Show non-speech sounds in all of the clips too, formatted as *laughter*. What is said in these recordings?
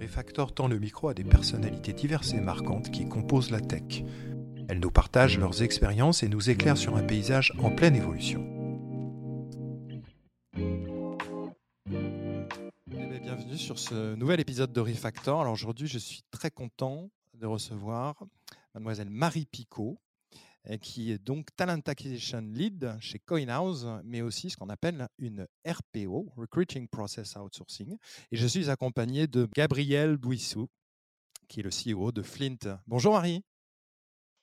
Refactor tend le micro à des personnalités diverses et marquantes qui composent la tech. Elles nous partagent leurs expériences et nous éclairent sur un paysage en pleine évolution. Eh bienvenue sur ce nouvel épisode de Refactor. Alors aujourd'hui, je suis très content de recevoir mademoiselle Marie Picot, qui est donc Talent Acquisition Lead chez CoinHouse, mais aussi ce qu'on appelle une RPO, Recruiting Process Outsourcing. Et je suis accompagné de Gabriel Bouissou, qui est le CEO de Flint. Bonjour Marie.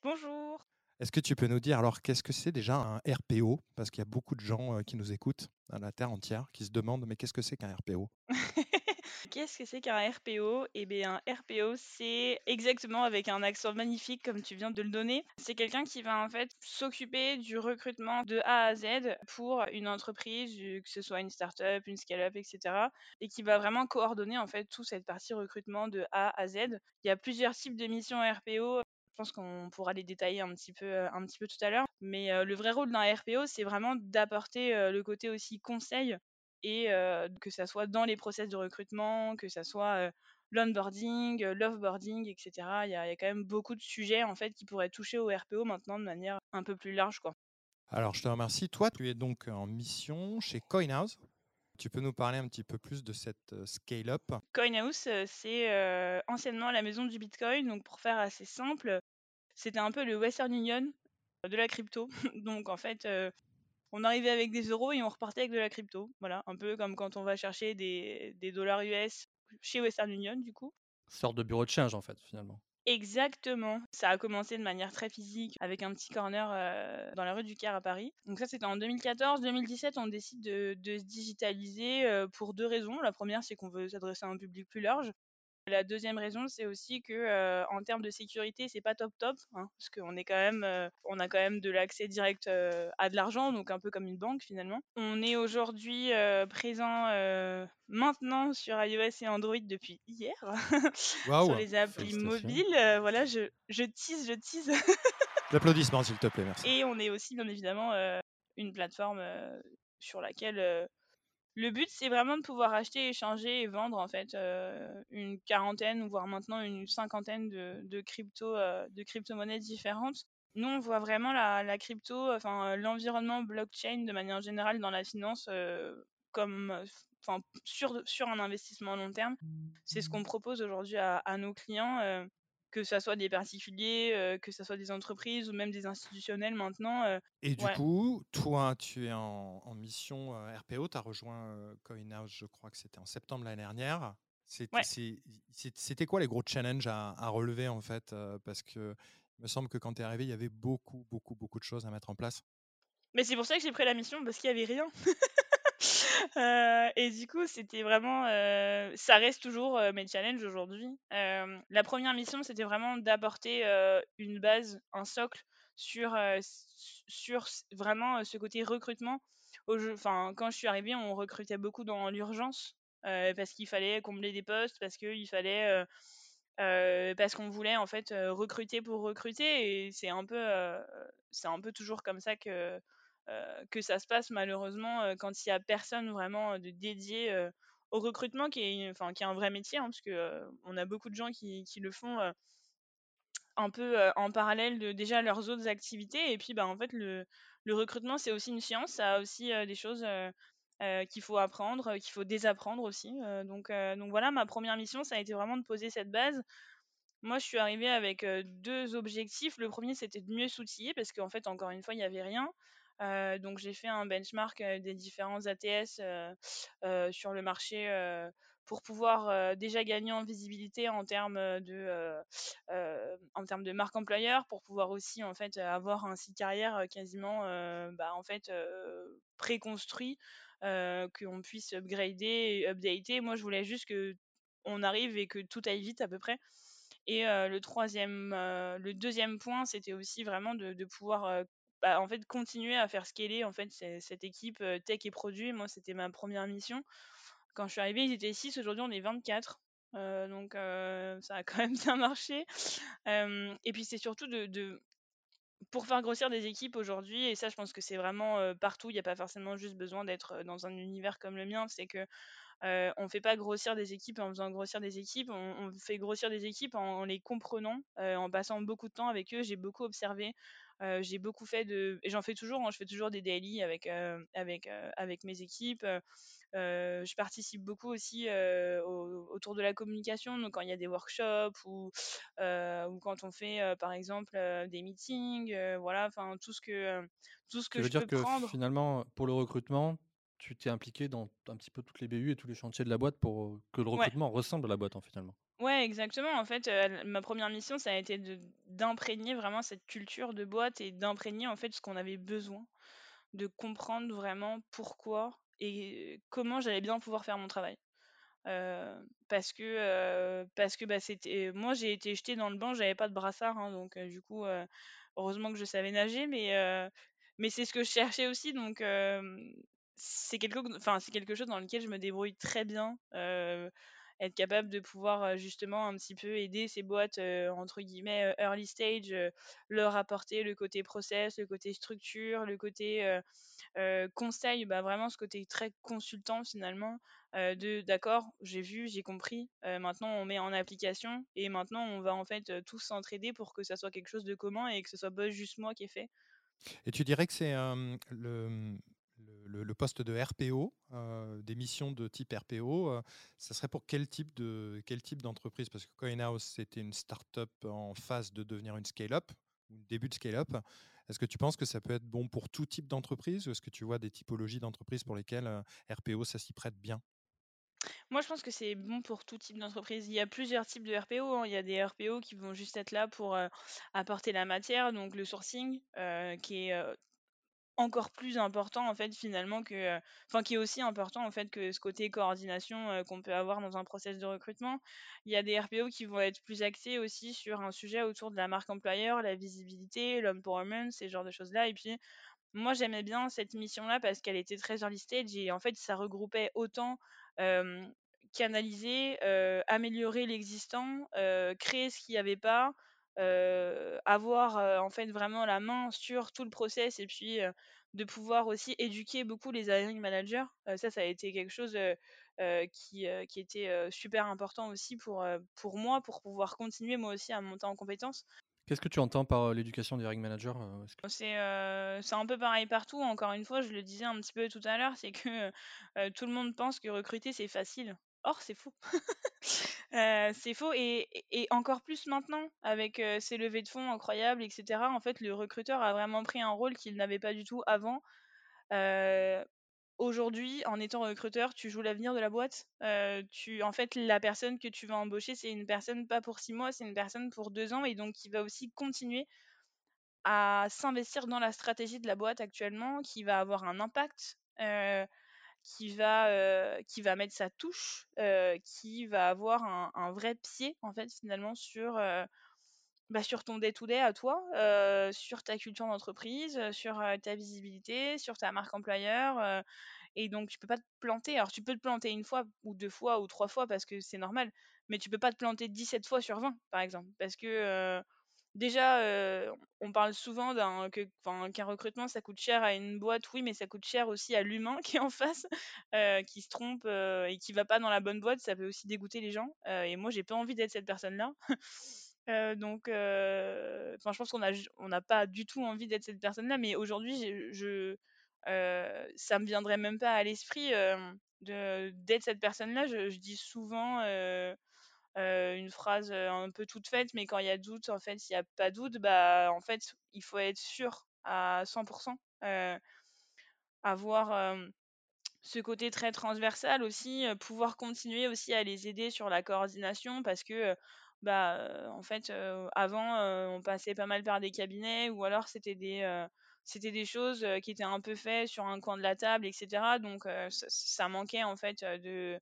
Bonjour. Est-ce que tu peux nous dire alors qu'est-ce que c'est déjà un RPO Parce qu'il y a beaucoup de gens qui nous écoutent à la Terre entière qui se demandent mais qu'est-ce que c'est qu'un RPO *laughs* Qu'est-ce que c'est qu'un RPO Eh bien, un RPO, c'est exactement avec un accent magnifique comme tu viens de le donner. C'est quelqu'un qui va en fait s'occuper du recrutement de A à Z pour une entreprise, que ce soit une startup, une scale-up, etc. Et qui va vraiment coordonner en fait toute cette partie recrutement de A à Z. Il y a plusieurs types de missions RPO. Je pense qu'on pourra les détailler un petit peu, un petit peu tout à l'heure. Mais le vrai rôle d'un RPO, c'est vraiment d'apporter le côté aussi conseil et que ça soit dans les process de recrutement, que ça soit l'onboarding, l'offboarding, etc. Il y, a, quand même beaucoup de sujets en fait qui pourraient toucher au RPO maintenant de manière un peu plus large, quoi. Alors, je te remercie. Toi, tu es donc en mission chez CoinHouse. Tu peux nous parler un petit peu plus de cette scale-up? CoinHouse, c'est anciennement la maison du Bitcoin. Donc, pour faire assez simple, c'était un peu le Western Union de la crypto. *laughs* donc, en fait, on arrivait avec des euros et on repartait avec de la crypto. Voilà, un peu comme quand on va chercher des, dollars US chez Western Union, du coup. Sorte de bureau de change, en fait, finalement. Exactement. Ça a commencé de manière très physique avec un petit corner euh, dans la rue du Caire à Paris. Donc ça, c'était en 2014. 2017, on décide de, se digitaliser euh, pour deux raisons. La première, c'est qu'on veut s'adresser à un public plus large. La deuxième raison, c'est aussi que euh, en termes de sécurité, c'est pas top top, hein, parce qu'on est quand même, euh, on a quand même de l'accès direct euh, à de l'argent, donc un peu comme une banque finalement. On est aujourd'hui présent maintenant sur iOS et Android depuis hier, *laughs* sur les applis mobiles. voilà, je, je tease, je tease. *laughs* L'applaudissement, s'il te plaît, merci. Et on est aussi bien évidemment une plateforme sur laquelle le but, c'est vraiment de pouvoir acheter, échanger et vendre en fait euh, une quarantaine, voire maintenant une cinquantaine de, crypto, euh, de crypto-monnaies différentes. Nous, on voit vraiment la, crypto, enfin l'environnement blockchain de manière générale dans la finance euh, comme, enfin sur, sur un investissement à long terme. C'est ce qu'on propose aujourd'hui à, à, nos clients que ce soit des particuliers, euh, que ce soit des entreprises ou même des institutionnels maintenant. Euh, et du coup, toi, tu es en, mission euh, RPO, tu as rejoint CoinHouse, je crois que c'était en septembre l'année dernière. C'était quoi les gros challenges à, à relever en fait Parce que il me semble que quand tu es arrivé, il y avait beaucoup, beaucoup, beaucoup de choses à mettre en place. Mais c'est pour ça que j'ai pris la mission, parce qu'il n'y avait rien. *laughs* Euh, et du coup, c'était vraiment, euh, ça reste toujours euh, mes challenges aujourd'hui. la première mission, c'était vraiment d'apporter une base, un socle sur, sur vraiment ce côté recrutement. Quand je suis arrivée, on recrutait beaucoup dans l'urgence parce qu'il fallait combler des postes, parce qu'il fallait, parce qu'on voulait en fait recruter pour recruter. Et c'est un peu, c'est un peu toujours comme ça que que ça se passe malheureusement euh, quand il y a personne vraiment euh, dédié au recrutement qui est, enfin, qui est un vrai métier, hein, parce que on a beaucoup de gens qui, qui le font un peu en parallèle de déjà leurs autres activités. Et puis, bah, en fait, le, le recrutement, c'est aussi une science, ça a aussi des choses qu'il faut apprendre, qu'il faut désapprendre aussi. donc, donc voilà, ma première mission, ça a été vraiment de poser cette base. Moi, je suis arrivée avec deux objectifs. Le premier, c'était de mieux s'outiller, parce qu'en fait, encore une fois, il n'y avait rien. Euh, donc j'ai fait un benchmark euh, des différents ATS euh, sur le marché pour pouvoir déjà gagner en visibilité en termes de en termes de marque employeur pour pouvoir aussi en fait avoir un site carrière quasiment bah, en fait préconstruit qu'on puisse upgrader et updater. Moi je voulais juste que on arrive et que tout aille vite à peu près. Et le troisième le deuxième point c'était aussi vraiment de pouvoir bah, en fait, continuer à faire scaler en fait, cette équipe tech et produit. Moi, c'était ma première mission. Quand je suis arrivée, ils étaient 6, aujourd'hui on est 24. donc ça a *laughs* quand même bien marché. et puis c'est surtout de, pour faire grossir des équipes aujourd'hui, et ça je pense que c'est vraiment partout, il n'y a pas forcément juste besoin d'être dans un univers comme le mien, c'est que on ne fait pas grossir des équipes en faisant grossir des équipes, on, fait grossir des équipes en, les comprenant, en passant beaucoup de temps avec eux. J'ai beaucoup observé, j'ai beaucoup fait de, et j'en fais toujours, hein, je fais toujours des daily avec, avec, avec mes équipes. je participe beaucoup aussi autour de la communication, donc quand il y a des workshops ou, ou quand on fait par exemple des meetings, voilà, enfin tout ce que, tout ce que je veux dire que finalement, pour le recrutement, tu t'es impliqué dans un petit peu toutes les BU et tous les chantiers de la boîte pour que le recrutement ressemble à la boîte, en finalement? Ouais, exactement. En fait, ma première mission, ça a été d'imprégner vraiment cette culture de boîte et d'imprégner en fait ce qu'on avait besoin, de comprendre vraiment pourquoi et comment j'allais bien pouvoir faire mon travail. parce que parce que bah, c'était moi j'ai été jetée dans le bain, j'avais pas de brassard, hein, donc du coup heureusement que je savais nager, mais mais c'est ce que je cherchais aussi, donc c'est quelque, enfin, c'est quelque chose dans lequel je me débrouille très bien. Être capable de pouvoir justement un petit peu aider ces boîtes entre guillemets early stage, leur apporter le côté process, le côté structure, le côté conseil, bah vraiment ce côté très consultant finalement. de d'accord, j'ai vu, j'ai compris. maintenant on met en application et maintenant on va en fait tous s'entraider pour que ça soit quelque chose de commun et que ce soit pas juste moi qui ai fait. Et tu dirais que c'est le, le, poste de RPO, des missions de type RPO, ça serait pour quel type de quel type d'entreprise? Parce que CoinHouse, c'était une start-up en phase de devenir une scale-up, ou début de scale-up. Est-ce que tu penses que ça peut être bon pour tout type d'entreprise ou est-ce que tu vois des typologies d'entreprises pour lesquelles RPO, ça s'y prête bien? Moi, je pense que c'est bon pour tout type d'entreprise. Il y a plusieurs types de RPO. Hein. Il y a des RPO qui vont juste être là pour apporter la matière, donc le sourcing, qui est encore plus important en fait finalement que enfin qui est aussi important en fait que ce côté coordination qu'on peut avoir dans un process de recrutement. Il y a des RPO qui vont être plus axés aussi sur un sujet autour de la marque employeur, la visibilité, l'empowerment, ces genres de choses-là et puis moi j'aimais bien cette mission-là parce qu'elle était très early stage et en fait ça regroupait autant canaliser, améliorer l'existant, créer ce qu'il n'y avait pas, avoir en fait vraiment la main sur tout le process et puis de pouvoir aussi éduquer beaucoup les hiring managers. ça, ça a été quelque chose qui, qui était super important aussi pour, pour moi, pour pouvoir continuer moi aussi à monter en compétences. Qu'est-ce que tu entends par l'éducation des hiring managers C'est un peu pareil partout. Encore une fois, je le disais un petit peu tout à l'heure, c'est que tout le monde pense que recruter c'est facile. Or, c'est faux. *laughs* c'est faux et, encore plus maintenant avec ces levées de fonds incroyables, etc. En fait, le recruteur a vraiment pris un rôle qu'il n'avait pas du tout avant. Aujourd'hui, en étant recruteur, tu joues l'avenir de la boîte. tu, en fait, la personne que tu vas embaucher, c'est une personne pas pour six mois, c'est une personne pour deux ans et donc qui va aussi continuer à s'investir dans la stratégie de la boîte actuellement, qui va avoir un impact, qui va qui va mettre sa touche, qui va avoir un, vrai pied en fait finalement sur bah, sur ton day-to-day à toi, sur ta culture d'entreprise, sur ta visibilité, sur ta marque employeur. et donc, tu peux pas te planter. Alors, tu peux te planter une fois, ou deux fois, ou trois fois, parce que c'est normal. Mais tu peux pas te planter 17 fois sur 20, par exemple. Parce que déjà, on parle souvent d'un qu'un recrutement, ça coûte cher à une boîte, oui, mais ça coûte cher aussi à l'humain *laughs* qui est en face, qui se trompe et qui va pas dans la bonne boîte. Ça peut aussi dégoûter les gens. et moi, j'ai pas envie d'être cette personne-là. *laughs* donc, je pense qu'on on n'a pas du tout envie d'être cette personne-là, mais aujourd'hui, je, ça me viendrait même pas à l'esprit d'être cette personne-là. Je, dis souvent une phrase un peu toute faite, mais quand il y a doute, en fait, s'il n'y a pas doute, bah, en fait, il faut être sûr à 100%. avoir ce côté très transversal aussi, pouvoir continuer aussi à les aider sur la coordination parce que bah, en fait, avant, on passait pas mal par des cabinets ou alors c'était des, c'était des choses qui étaient un peu faites sur un coin de la table, etc. Donc, ça, manquait en fait de,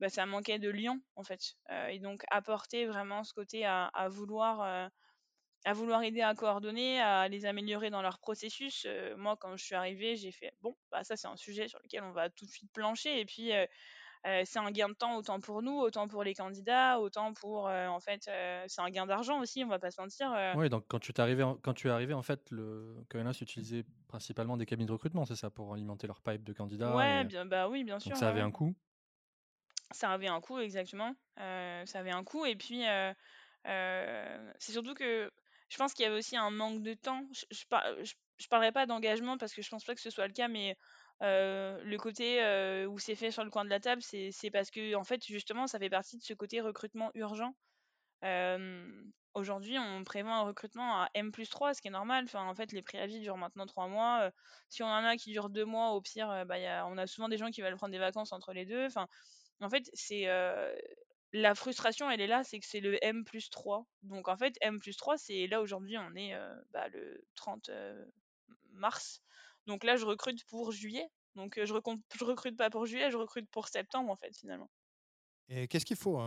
bah, ça manquait de lion en fait. et donc, apporter vraiment ce côté à, vouloir à vouloir aider à coordonner, à les améliorer dans leur processus. moi, quand je suis arrivée, j'ai fait bon, bah ça c'est un sujet sur lequel on va tout de suite plancher. Et puis c'est un gain de temps autant pour nous, autant pour les candidats, autant pour en fait c'est un gain d'argent aussi, on va pas se mentir. Oui, donc quand tu es arrivé, en, quand tu es arrivé en fait, le Coenas utilisait principalement des cabinets de recrutement, c'est ça, pour alimenter leur pipe de candidats. Ouais, bien, bah oui, bien sûr. Donc ça avait un coût. Ça avait un coût exactement, ça avait un coût et puis, c'est surtout que je pense qu'il y avait aussi un manque de temps. Je je parlerai pas d'engagement parce que je pense pas que ce soit le cas, mais le côté, où c'est fait sur le coin de la table, c'est c'est parce que en fait, justement, ça fait partie de ce côté recrutement urgent. aujourd'hui, on prévoit un recrutement à M+3, ce qui est normal. Enfin, en fait, les préavis durent maintenant 3 mois, si on en a qui durent 2 mois, au pire, bah, on a souvent des gens qui veulent prendre des vacances entre les deux. Enfin, en fait, c'est, la frustration, elle est là, c'est que c'est le M+3. Donc en fait, M+3, c'est là aujourd'hui, on est, bah, le 30, mars. Donc là, je recrute pour juillet. Donc je, recrute pas pour juillet, je recrute pour septembre en fait finalement. Et qu'est-ce qu'il faut,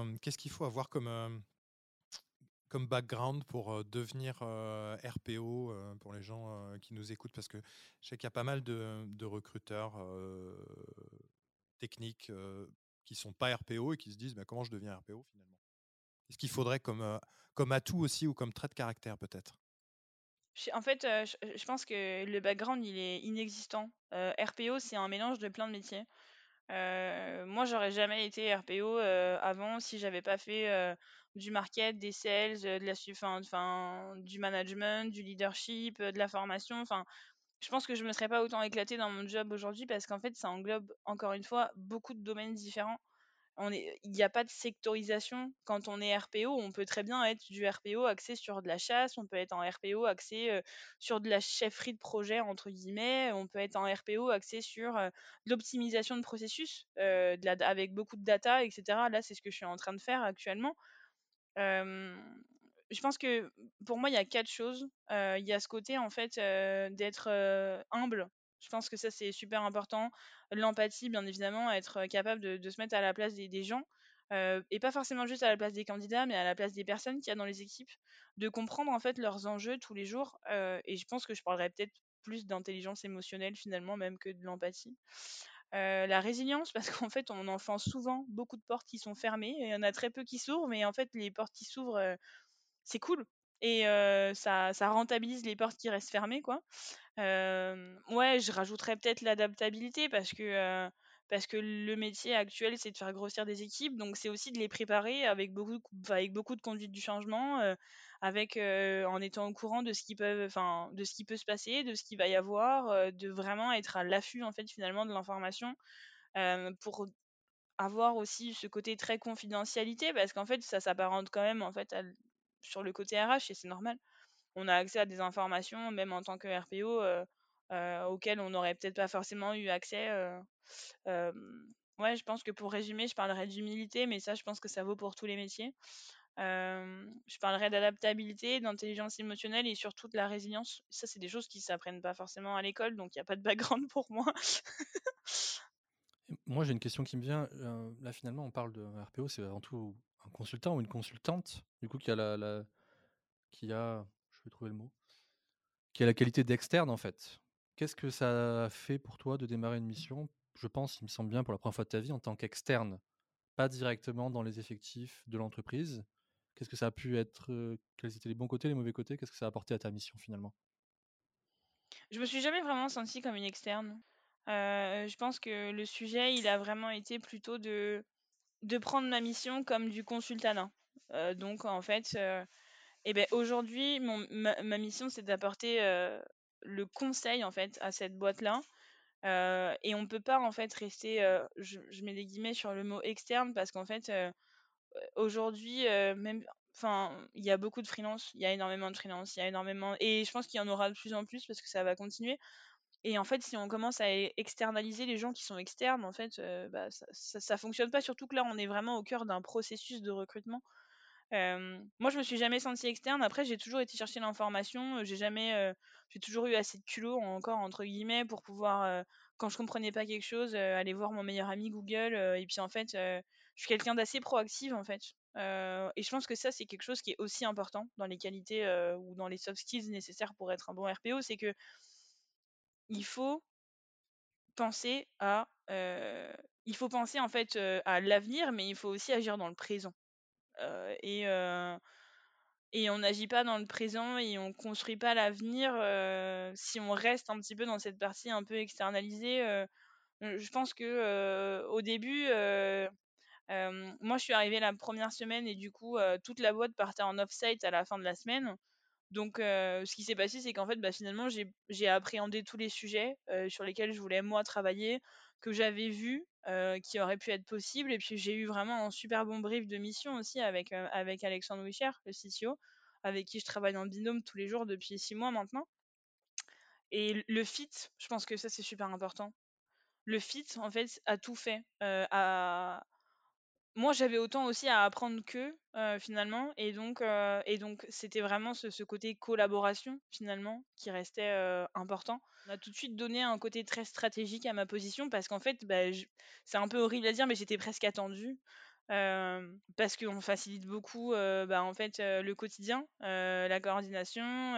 avoir comme, comme background pour devenir RPO pour les gens qui nous écoutent? Parce que je sais qu'il y a pas mal de, recruteurs techniques qui sont pas RPO et qui se disent bah, comment je deviens RPO finalement? Est-ce qu'il faudrait comme, comme atout aussi ou comme trait de caractère peut-être? En fait, je, pense que le background, il est inexistant. RPO, c'est un mélange de plein de métiers. moi, j'aurais jamais été RPO avant si j'avais pas fait du market, des sales, de la enfin, du management, du leadership, de la formation. Je pense que je me serais pas autant éclatée dans mon job aujourd'hui parce qu'en fait, ça englobe encore une fois beaucoup de domaines différents il n'y a pas de sectorisation. Quand on est RPO, on peut très bien être du RPO axé sur de la chasse, on peut être en RPO axé sur de la chefferie de projet, entre guillemets, on peut être en RPO axé sur l'optimisation de processus avec beaucoup de data, etc. Là, c'est ce que je suis en train de faire actuellement. Je pense que pour moi, il y a quatre choses. Il y a ce côté, en fait, d'être humble je pense que ça, c'est super important. L'empathie, bien évidemment, être capable de, se mettre à la place des, gens. et pas forcément juste à la place des candidats, mais à la place des personnes qu'il y a dans les équipes, de comprendre en fait leurs enjeux tous les jours. et je pense que je parlerai peut-être plus d'intelligence émotionnelle finalement, même que de l'empathie. la résilience, *laughs* parce qu'en fait, on enfonce souvent beaucoup de portes qui sont fermées, il y en a très peu qui s'ouvrent, mais en fait, les portes qui s'ouvrent, c'est cool. Et ça, ça rentabilise les portes qui restent fermées, quoi ouais, je rajouterais peut-être l'adaptabilité parce que, le métier actuel, c'est de faire grossir des équipes, donc c'est aussi de les préparer avec beaucoup, avec beaucoup de conduite du changement, avec en étant au courant de ce qui peut, se passer, de ce qu'il va y avoir, de vraiment être à l'affût en fait finalement de l'information pour avoir aussi ce côté très confidentialité parce qu'en fait ça s'apparente quand même en fait sur le côté RH et c'est normal on a accès à des informations, même en tant que RPO, euh, euh, auxquelles on n'aurait peut-être pas forcément eu accès. Euh, ouais, je pense que pour résumer, je parlerai d'humilité, mais ça, je pense que ça vaut pour tous les métiers. je parlerai d'adaptabilité, d'intelligence émotionnelle et surtout de la résilience. Ça, c'est des choses qui s'apprennent pas forcément à l'école, donc il n'y a pas de background *laughs* pour moi. moi, j'ai une question qui me vient. là, finalement, on parle de RPO, c'est avant tout consultant ou une consultante, du coup, qui a la qui a trouver le mot, qui a la qualité d'externe en fait. Qu'est-ce que ça a fait pour toi de démarrer une mission? Je pense, il me semble bien, pour la première fois de ta vie en tant qu'externe, pas directement dans les effectifs de l'entreprise. Qu'est-ce que ça a pu être Quels étaient les bons côtés, les mauvais côtés? Qu'est-ce que ça a apporté à ta mission finalement? Je me suis jamais vraiment sentie comme une externe. je pense que le sujet, il a vraiment été plutôt de, de prendre ma mission comme du consultanat. donc en fait, et ben aujourd'hui, ma, ma, mission, c'est d'apporter le conseil en fait à cette boîte-là. et on peut pas en fait rester, je, mets des guillemets sur le mot externe parce qu'en fait, aujourd'hui, même, enfin, il y a beaucoup de freelance, il y a énormément de freelance, il y a énormément, et je pense qu'il y en aura de plus en plus parce que ça va continuer. Et en fait, si on commence à externaliser les gens qui sont externes, en fait, bah, ça, ça, fonctionne pas. Surtout que là, on est vraiment au cœur d'un processus de recrutement moi, je me suis jamais sentie externe. Après, j'ai toujours été chercher l'information. J'ai jamais, j'ai toujours eu assez de culot, encore entre guillemets, pour pouvoir, quand je comprenais pas quelque chose, aller voir mon meilleur ami Google. et puis en fait, je suis quelqu'un d'assez proactif en fait. et je pense que ça, c'est quelque chose qui est aussi important dans les qualités ou dans les soft skills nécessaires pour être un bon RPO, c'est que il faut penser à, il faut penser en fait à l'avenir, mais il faut aussi agir dans le présent et, et on n'agit pas dans le présent et on construit pas l'avenir si on reste un petit peu dans cette partie un peu externalisée. je pense que au début, moi, je suis arrivée la première semaine et du coup, toute la boîte partait en off-site à la fin de la semaine. Donc, ce qui s'est passé, c'est qu'en fait, bah, finalement, j'ai appréhendé tous les sujets sur lesquels je voulais moi travailler, que j'avais vus, qui auraient pu être possibles. Et puis, j'ai eu vraiment un super bon brief de mission aussi avec, avec Alexandre Wischer, le CTO, avec qui je travaille en binôme tous les jours depuis six mois maintenant. Et le fit, je pense que ça, c'est super important. Le fit, en fait, a tout fait. Moi, j'avais autant aussi à apprendre qu'eux, finalement et donc et donc c'était vraiment ce côté collaboration, finalement, qui restait, important. On a tout de suite donné un côté très stratégique à ma position parce qu'en fait, bah, c'est un peu horrible à dire, mais j'étais presque attendue, parce qu'on facilite beaucoup, bah, en fait, le quotidien, la coordination,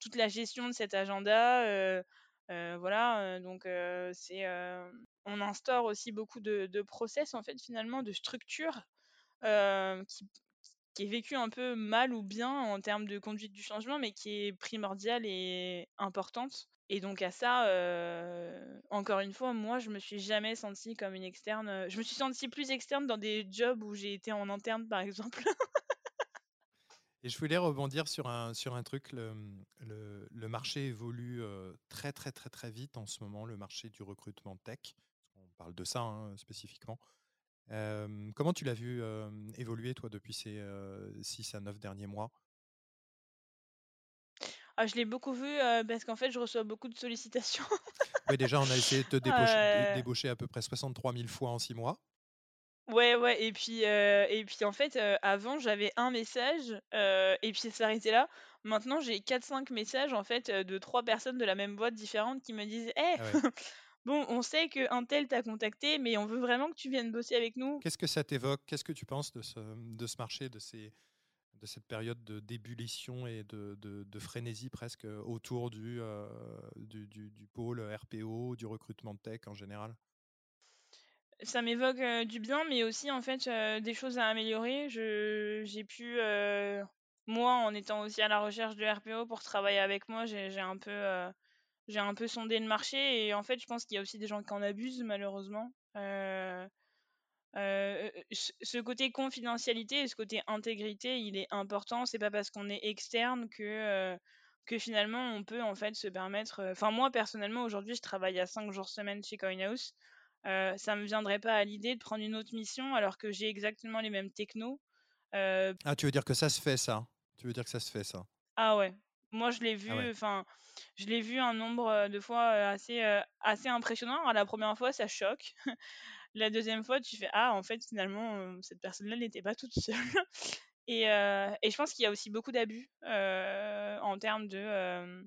toute la gestion de cet agenda, voilà, donc c'est, on instaure aussi beaucoup de, process en fait finalement, de structure qui, qui, est vécu un peu mal ou bien en termes de conduite du changement, mais qui est primordiale et importante. Et donc à ça, encore une fois, moi je me suis jamais sentie comme une externe. Je me suis sentie plus externe dans des jobs où j'ai été en interne par exemple. *laughs* Et je voulais rebondir sur un, sur un truc. Le, le, marché évolue très, très, très, très vite en ce moment, le marché du recrutement tech. On parle de ça hein, spécifiquement. comment tu l'as vu évoluer, toi, depuis ces 6 à 9 derniers mois? Ah, je l'ai beaucoup vu parce qu'en fait, je reçois beaucoup de sollicitations. oui, déjà, on a essayé de te *laughs* débaucher, débaucher à peu près 63 000 fois en 6 mois. Ouais, ouais, et puis, et puis en fait, avant, j'avais un message, et puis ça s'arrêtait là. Maintenant, j'ai 4-5 messages, en fait, de trois personnes de la même boîte différente qui me disent: «Eh, ah *laughs* bon, on sait qu'un tel t'a contacté, mais on veut vraiment que tu viennes bosser avec nous». Qu'est-ce que ça t'évoque? Qu'est-ce que tu penses de ce de ce marché, de ces de cette période de d'ébullition et de de frénésie presque, autour du, du du du pôle RPO, du recrutement de tech en général? Ça m'évoque, du bien, mais aussi en fait, des choses à améliorer. J'ai pu, moi, en étant aussi à la recherche de RPO pour travailler avec moi, j'ai un peu, un peu sondé le marché et en fait, je pense qu'il y a aussi des gens qui en abusent malheureusement. ce côté confidentialité et ce côté intégrité, il est important. C'est pas parce qu'on est externe que, que finalement on peut en fait se permettre, enfin moi personnellement aujourd'hui, je travaille à 5 jours semaine chez CoinHouse. Euh, ça me viendrait pas à l'idée de prendre une autre mission alors que j'ai exactement les mêmes technos. Euh, ah, tu veux dire que ça se fait, ça? Tu veux dire que ça se fait, ça? Ah ouais. Moi, je l'ai vu, ah enfin, je l'ai vu un nombre de fois assez, assez impressionnant. la première fois, ça choque. *laughs* la deuxième fois, tu fais Ah, en fait, finalement, cette personne-là n'était pas toute seule. *laughs* et, et, je pense qu'il y a aussi beaucoup d'abus en termes de.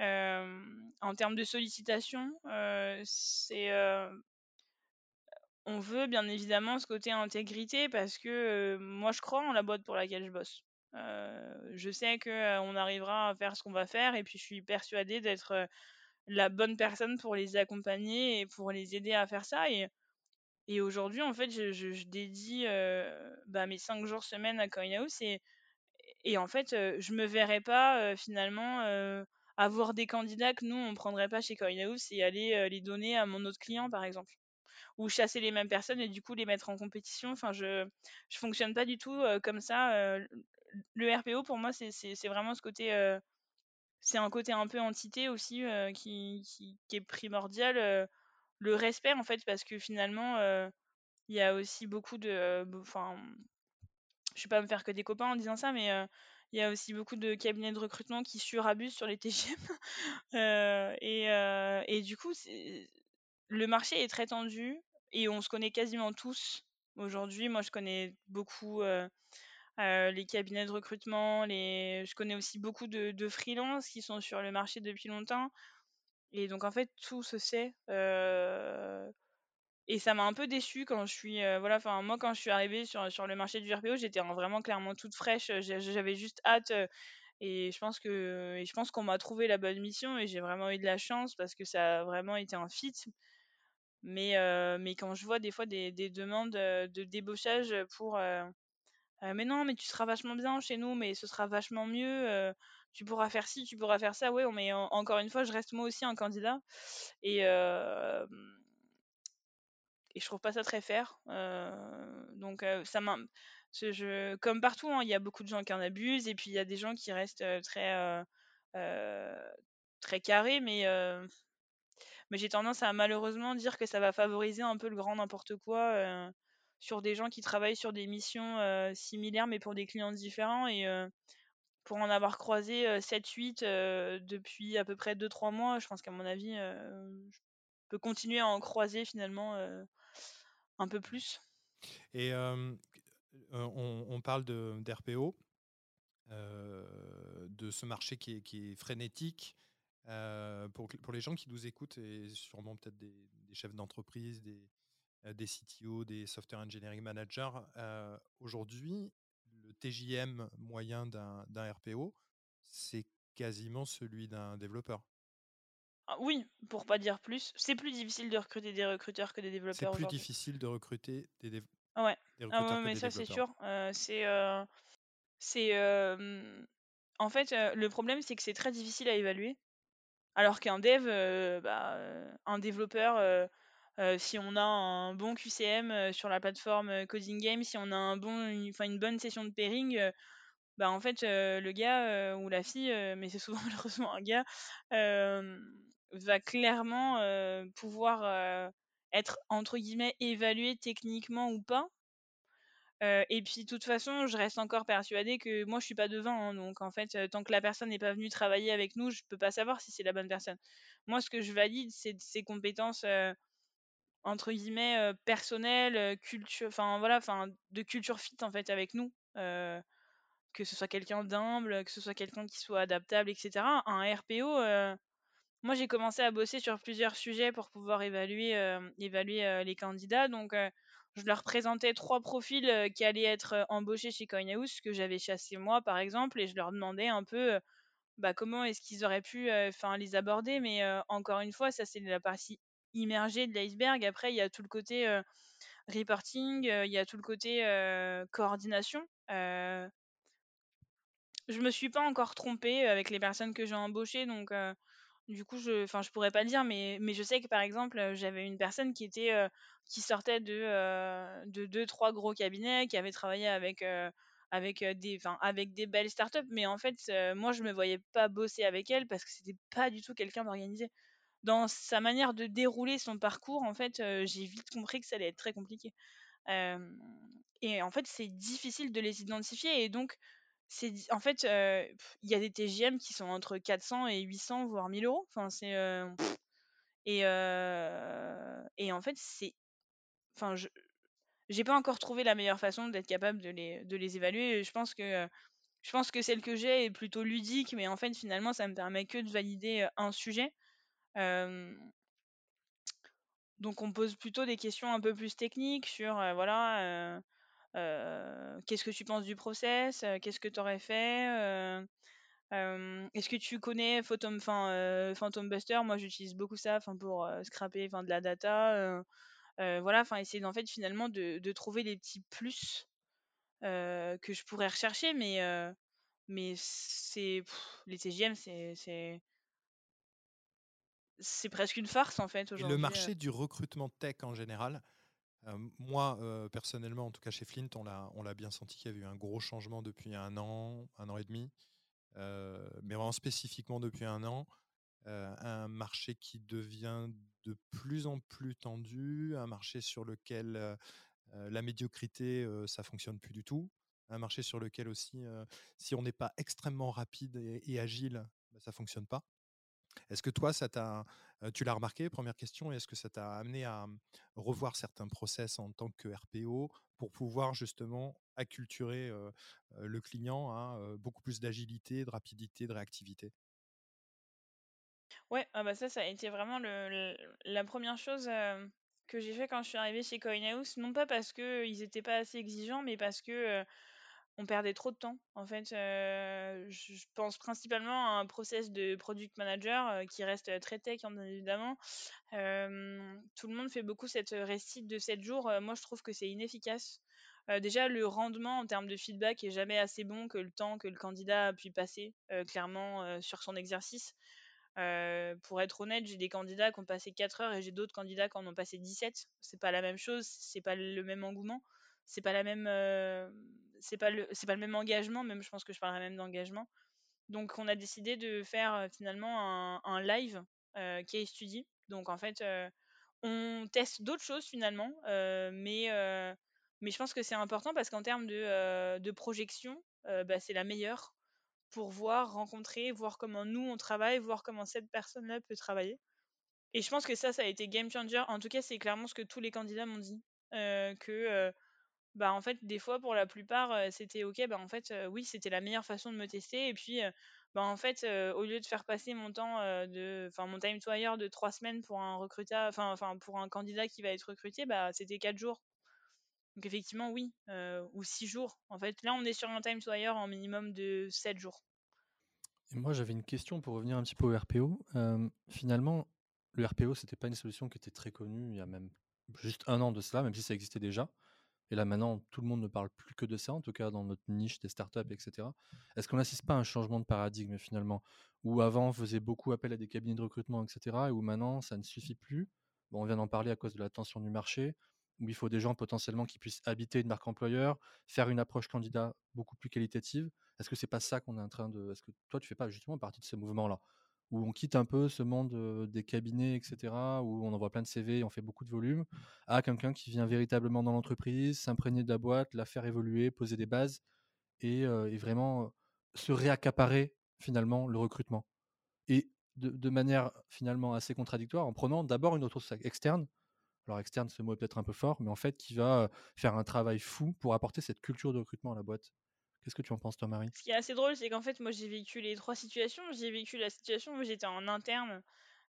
en termes de sollicitation, c'est on veut bien évidemment ce côté intégrité parce que moi je crois en la boîte pour laquelle je bosse. je sais que on arrivera à faire ce qu'on va faire et puis je suis persuadée d'être la bonne personne pour les accompagner et pour les aider à faire ça. Et, aujourd'hui, en fait, je, dédie bah, mes cinq jours semaine à CoinHouse et, en fait, je me verrais pas finalement avoir des candidats que nous on prendrait pas chez CoinHouse et aller les donner à mon autre client par exemple ou chasser les mêmes personnes et du coup les mettre en compétition. Enfin, je je fonctionne pas du tout comme ça. le RPO pour moi c'est vraiment ce côté c'est un côté un peu entité aussi qui, qui, est primordial. le respect en fait parce que finalement il y a aussi beaucoup de enfin je vais pas me faire que des copains en disant ça mais il y a aussi beaucoup de cabinets de recrutement qui surabusent sur les TGM *laughs* et, et du coup le marché est très tendu et on se connaît quasiment tous aujourd'hui. Moi, je connais beaucoup les cabinets de recrutement, je connais aussi beaucoup de, de freelances qui sont sur le marché depuis longtemps. Et donc, en fait, tout se sait. Et ça m'a un peu déçu quand je suis. voilà, enfin, moi, quand je suis arrivée sur, sur le marché du RPO, j'étais vraiment clairement toute fraîche. J'avais juste hâte. et je pense que et je pense qu'on m'a trouvé la bonne mission et j'ai vraiment eu de la chance parce que ça a vraiment été un fit. Mais, mais quand je vois des fois des, des demandes de débauchage pour mais non, mais tu seras vachement bien chez nous, mais ce sera vachement mieux, tu pourras faire ci, tu pourras faire ça. Ouais, mais encore une fois, je reste moi aussi un candidat. Et, et je trouve pas ça très fair. donc ça m'a comme partout, hein, il y a beaucoup de gens qui en abusent et puis il y a des gens qui restent très très carrés, mais mais j'ai tendance à malheureusement dire que ça va favoriser un peu le grand n'importe quoi sur des gens qui travaillent sur des missions similaires mais pour des clients différents et pour en avoir croisé 7-8 depuis à peu près 2-3 mois, je pense qu'à mon avis, je peux continuer à en croiser finalement un peu plus. Et on, parle d'RPO, de, ce marché qui est, frénétique. Pour, pour, les gens qui nous écoutent, et sûrement peut-être des, chefs d'entreprise, des, des CTO, des software engineering managers, aujourd'hui, le TJM moyen d'un RPO, c'est quasiment celui d'un développeur. Ah oui, pour pas dire plus. C'est plus difficile de recruter des recruteurs que des développeurs. C'est plus difficile de recruter des, développeurs. ouais. ah mais ça c'est sûr. c'est c'est en fait le problème c'est que c'est très difficile à évaluer. Alors qu'un dev, bah, un développeur, si on a un bon QCM sur la plateforme Coding Game, si on a une bonne session de pairing, bah en fait le gars ou la fille, mais c'est souvent *laughs* malheureusement un gars, va clairement pouvoir être entre guillemets évalué techniquement ou pas. Et puis de toute façon, je reste encore persuadée que moi je suis pas devin, hein, donc en fait, tant que la personne n'est pas venue travailler avec nous, je peux pas savoir si c'est la bonne personne. Moi, ce que je valide, c'est ses compétences entre guillemets personnelles, culture, enfin voilà, enfin de culture fit en fait avec nous. que ce soit quelqu'un d'humble, que ce soit quelqu'un qui soit adaptable, etc. Un RPO, moi, j'ai commencé à bosser sur plusieurs sujets pour pouvoir évaluer, euh, évaluer euh, les candidats. Donc, euh, je leur présentais trois profils qui allaient être embauchés chez CoinHouse, que j'avais chassé moi, par exemple, et je leur demandais un peu bah, comment est-ce qu'ils auraient pu les aborder. Mais encore une fois, ça, c'est la partie immergée de l'iceberg. Après, il y a tout le côté reporting, il y a tout le côté coordination. je me suis pas encore trompée avec les personnes que j'ai embauchées, donc du coup, je, enfin, je pourrais pas le dire, mais, mais je sais que par exemple, j'avais une personne qui était, qui sortait de, de deux, trois gros cabinets, qui avait travaillé avec, avec des, enfin, avec des belles startups, mais en fait, moi, je me voyais pas bosser avec elle parce que c'était pas du tout quelqu'un d'organisé. Dans sa manière de dérouler son parcours, en fait, j'ai vite compris que ça allait être très compliqué. et en fait, c'est difficile de les identifier, et donc en fait, il y a des TGM qui sont entre 400 et 800, voire 1000 euros. Enfin, c'est et et en fait, c'est enfin, je j'ai pas encore trouvé la meilleure façon d'être capable de les de les évaluer. Je pense que je pense que celle que j'ai est plutôt ludique, mais en fait, finalement, ça me permet que de valider un sujet. donc, on pose plutôt des questions un peu plus techniques sur, voilà, qu'est-ce que tu penses du process? Qu'est-ce que tu aurais fait Est-ce que tu connais Phantom, Phantom Buster? Moi, j'utilise beaucoup ça pour scraper de la data. voilà, enfin, essayer en fait finalement de, trouver des petits plus que je pourrais rechercher, mais mais c'est les TGM, c'est c'est presque une farce en fait aujourd'hui. Le marché du recrutement tech en général, moi, personnellement, en tout cas chez Flint, on l'a bien senti qu'il y avait eu un gros changement depuis un an, un an et demi, mais vraiment spécifiquement depuis un an. un marché qui devient de plus en plus tendu, un marché sur lequel la médiocrité, ça fonctionne plus du tout, un marché sur lequel aussi, si on n'est pas extrêmement rapide et, agile, bah, ça fonctionne pas. Est-ce que toi, ça t'a, tu l'as remarqué, première question, est-ce que ça t'a amené à mmh, revoir certains process en tant que RPO pour pouvoir justement acculturer le client à beaucoup plus d'agilité, de rapidité, de réactivité? Ouais, ah bah ça, ça a été vraiment la première chose que j'ai fait quand je suis arrivée chez CoinHouse. Non pas parce qu'ils n'étaient pas assez exigeants, mais parce que on perdait trop de temps. En fait, je pense principalement à un process de product manager qui reste très tech, bien évidemment. tout le monde fait beaucoup cette récite de 7 jours. moi, je trouve que c'est inefficace. déjà, le rendement en termes de feedback est jamais assez bon que le temps que le candidat a pu passer clairement sur son exercice. pour être honnête, j'ai des candidats qui ont passé 4 heures et j'ai d'autres candidats qui en ont passé 17. C'est pas la même chose, c'est pas le même engouement, c'est pas la même, c'est pas le, c'est pas le même engagement. Même, je pense que je parlerai même d'engagement. Donc, on a décidé de faire finalement un, live qui est study. Donc, en fait, on teste d'autres choses finalement, mais mais je pense que c'est important parce qu'en termes de, de projection, bah, c'est la meilleure pour voir, rencontrer, voir comment nous on travaille, voir comment cette personne-là peut travailler. Et je pense que ça, ça a été game changer. En tout cas, c'est clairement ce que tous les candidats m'ont dit. Euh, que, euh, bah, en fait, des fois, pour la plupart, c'était OK. Bah, en fait, oui, c'était la meilleure façon de me tester. Et puis, bah, en fait, au lieu de faire passer mon temps, de, enfin, mon time to hire de trois semaines pour un recruteur, enfin, enfin, pour un candidat qui va être recruté, bah, c'était quatre jours. Donc, effectivement, oui, ou six jours. En fait, là, on est sur un time to hire en minimum de sept jours. Et moi, j'avais une question pour revenir un petit peu au RPO. finalement, le RPO, c'était pas une solution qui était très connue il y a même juste un an de cela, même si ça existait déjà. Et là, maintenant, tout le monde ne parle plus que de ça, en tout cas dans notre niche des startups, etc. Est-ce qu'on n'assiste pas à un changement de paradigme finalement? Où avant, on faisait beaucoup appel à des cabinets de recrutement, etc. Et où maintenant, ça ne suffit plus? Bon, on vient d'en parler à cause de la tension du marché, où il faut des gens potentiellement qui puissent habiter une marque employeur, faire une approche candidat beaucoup plus qualitative. Est-ce que c'est pas ça qu'on est en train de. Est-ce que toi, tu fais pas justement partie de ce mouvement-là? Où on quitte un peu ce monde des cabinets, etc., où on envoie plein de CV, on fait beaucoup de volume, à quelqu'un qui vient véritablement dans l'entreprise, s'imprégner de la boîte, la faire évoluer, poser des bases et, vraiment se réaccaparer finalement le recrutement. Et de, manière finalement assez contradictoire, en prenant d'abord une autre externe, alors externe, ce mot est peut-être un peu fort, mais en fait qui va faire un travail fou pour apporter cette culture de recrutement à la boîte. Qu'est-ce que tu en penses, toi, Marie? Ce qui est assez drôle, c'est qu'en fait, moi, j'ai vécu les trois situations. J'ai vécu la situation où j'étais en interne.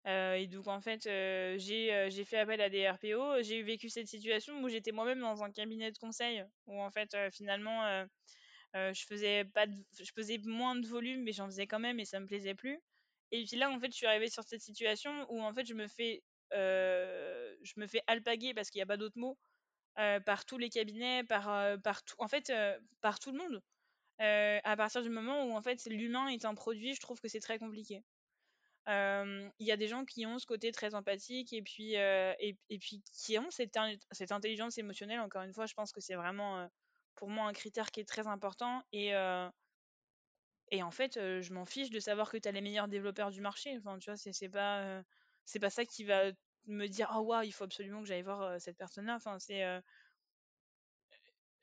Euh, et donc, en fait, euh, euh, j'ai fait appel à des RPO. J'ai vécu cette situation où j'étais moi-même dans un cabinet de conseil, où en fait, finalement, je, faisais pas je faisais moins de volume, mais j'en faisais quand même et ça me plaisait plus. Et puis là, en fait, je suis arrivée sur cette situation où en fait, je me fais, je me fais alpaguer parce qu'il n'y a pas d'autre mot. par tous les cabinets, par, par tout, en fait, par tout le monde. Euh, à partir du moment où en fait l'humain est un produit, je trouve que c'est très compliqué. Il y a des gens qui ont ce côté très empathique et puis, et, puis qui ont cette, cette, intelligence émotionnelle. Encore une fois, je pense que c'est vraiment pour moi un critère qui est très important. Et, et en fait, je m'en fiche de savoir que tu as les meilleurs développeurs du marché. Enfin, tu vois, c'est pas, c'est pas ça qui va me dire oh waouh, il faut absolument que j'aille voir cette personne-là. Enfin, c'est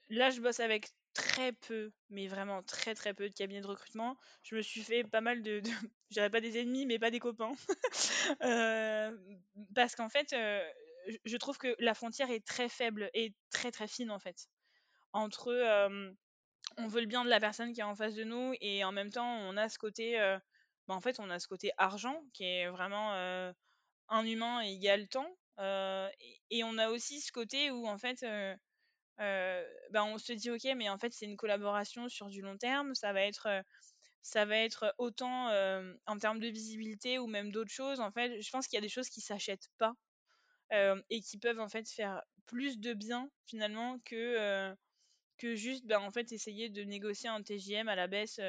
là, je bosse avec très peu, mais vraiment très très peu de cabinets de recrutement. Je me suis fait pas mal de, *laughs* je dirais pas des ennemis, mais pas des copains, *laughs* euh, parce qu'en fait, euh, je trouve que la frontière est très faible et très très fine en fait entre euh, on veut le bien de la personne qui est en face de nous et en même temps on a ce côté, bah, en fait on a ce côté argent qui est vraiment un humain égal temps et, et, on a aussi ce côté où en fait ben on se dit ok mais en fait c'est une collaboration sur du long terme. Ça va être ça va être autant en termes de visibilité ou même d'autres choses. En fait je pense qu'il y a des choses qui s'achètent pas et qui peuvent en fait faire plus de bien finalement que que juste ben, en fait essayer de négocier un TJM à la baisse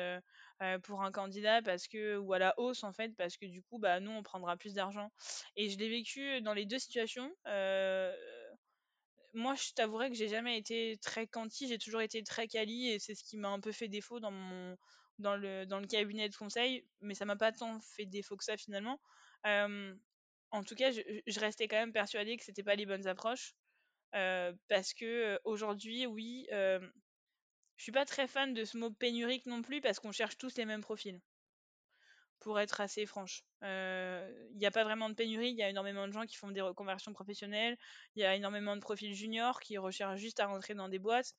pour un candidat parce que ou à la hausse en fait parce que du coup bah nous on prendra plus d'argent. Et je l'ai vécu dans les deux situations moi, je t'avouerais que j'ai jamais été très quanti, j'ai toujours été très quali et c'est ce qui m'a un peu fait défaut dans mon dans le dans le cabinet de conseil, mais ça m'a pas tant fait défaut que ça finalement. en tout cas, je, restais quand même persuadée que c'était pas les bonnes approches parce que aujourd'hui, oui, je suis pas très fan de ce mot pénurique non plus parce qu'on cherche tous les mêmes profils pour être assez franche. Il n'y a pas vraiment de pénurie, il y a énormément de gens qui font des reconversions professionnelles, il y a énormément de profils juniors qui recherchent juste à rentrer dans des boîtes.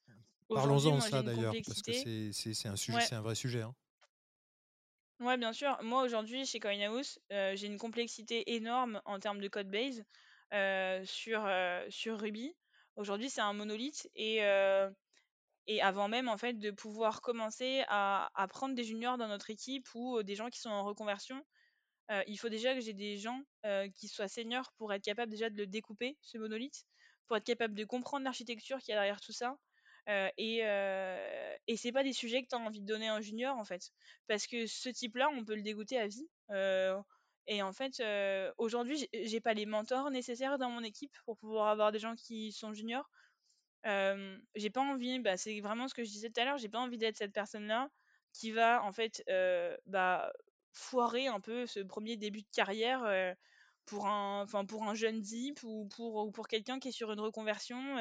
Parlons-en de ça d'ailleurs, parce que c'est un, sujet, c'est un vrai sujet. Hein. Ouais, bien sûr. Moi, aujourd'hui, chez CoinHouse, j'ai une complexité énorme en termes de code base sur, sur Ruby. Aujourd'hui, c'est un monolithe et et avant même en fait de pouvoir commencer à, prendre des juniors dans notre équipe ou des gens qui sont en reconversion, il faut déjà que j'ai des gens qui soient seniors pour être capable déjà de le découper, ce monolithe, pour être capable de comprendre l'architecture qui est derrière tout ça. et, et c'est pas des sujets que tu as envie de donner à un junior en fait. Parce que ce type-là, on peut le dégoûter à vie. Et en fait, aujourd'hui, j'ai pas les mentors nécessaires dans mon équipe pour pouvoir avoir des gens qui sont juniors. J'ai pas envie, bah, c'est vraiment ce que je disais tout à l'heure, j'ai pas envie d'être cette personne-là qui va en fait bah, foirer un peu ce premier début de carrière pour un, pour un jeune zip ou pour, ou pour quelqu'un qui est sur une reconversion.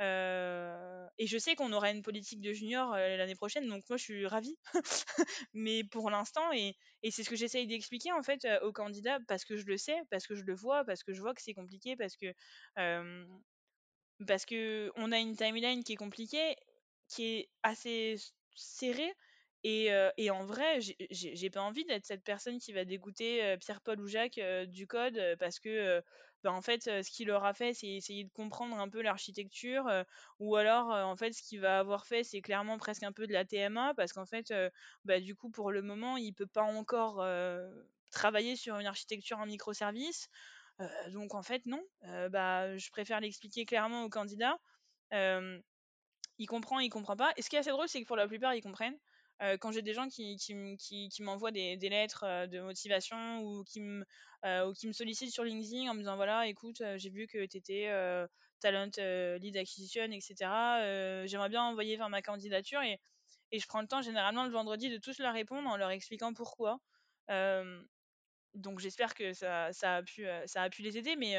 et je sais qu'on aura une politique de junior l'année prochaine, donc moi je suis ravie. *laughs* Mais pour l'instant, et, et c'est ce que j'essaye d'expliquer en fait aux candidats, parce que je le sais, parce que je le vois, parce que je vois que c'est compliqué, parce que parce que on a une timeline qui est compliquée, qui est assez serrée. Et, et en vrai, j'ai pas envie d'être cette personne qui va dégoûter Pierre-Paul ou Jacques du code parce que bah, en fait, ce qu'il leur a fait, c'est essayer de comprendre un peu l'architecture, ou alors, en fait, ce qu'il va avoir fait, c'est clairement presque un peu de la TMA, parce qu'en fait, bah, du coup, pour le moment, il peut pas encore travailler sur une architecture en microservice. Donc, en fait, non. bah, je préfère l'expliquer clairement aux candidats. il comprend, il comprend pas. Et ce qui est assez drôle, c'est que pour la plupart, ils comprennent. Euh, quand j'ai des gens qui, m'envoient des, des, lettres euh, de motivation ou qui, me, euh, ou sollicitent sur LinkedIn en me disant voilà, écoute, j'ai vu que tu étais talent lead acquisition, etc. J'aimerais bien envoyer vers ma candidature et, et je prends le temps généralement le vendredi de tous leur répondre en leur expliquant pourquoi. Donc j'espère que ça, a pu, ça a pu les aider, mais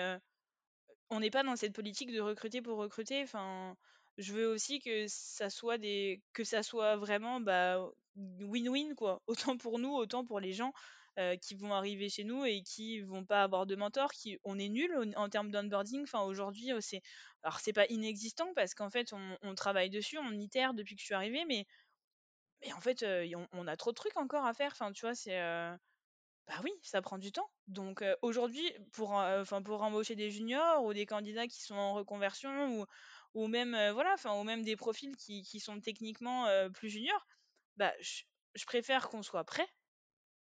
on n'est pas dans cette politique de recruter pour recruter. Enfin, je veux aussi que ça soit des que ça soit vraiment bah win-win quoi. *laughs* Autant pour nous autant pour les gens qui vont arriver chez nous et qui vont pas avoir de mentor qui on est nul en, termes d'onboarding. Enfin aujourd'hui c'est alors c'est pas inexistant parce qu'en fait on, travaille dessus on itère depuis que je suis arrivée mais mais en fait on, a trop de trucs encore à faire. Enfin tu vois c'est bah oui, ça prend du temps. Donc aujourd'hui, pour, pour embaucher des juniors ou des candidats qui sont en reconversion ou, même voilà ou même des profils qui, sont techniquement plus juniors bah je, préfère qu'on soit prêt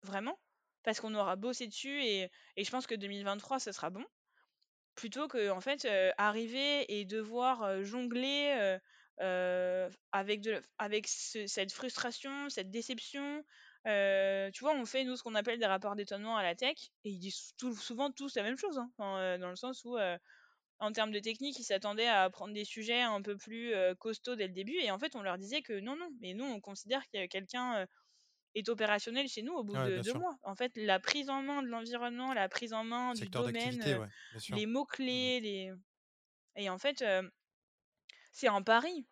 vraiment parce qu'on aura bossé dessus et, je pense que 2023 ce sera bon plutôt que en fait arriver et devoir jongler avec avec cette frustration cette déception tu vois on fait nous ce qu'on appelle des rapports d'étonnement à la tech et ils disent souvent tous la même chose hein, dans le sens où en termes de technique, ils s'attendaient à prendre des sujets un peu plus costauds dès le début. Et en fait, on leur disait que non, non, mais nous, on considère que quelqu'un est opérationnel chez nous au bout de deux mois. En fait, la prise en main de l'environnement, la prise en main du domaine, les mots-clés, mmh les... Et en fait, c'est un pari.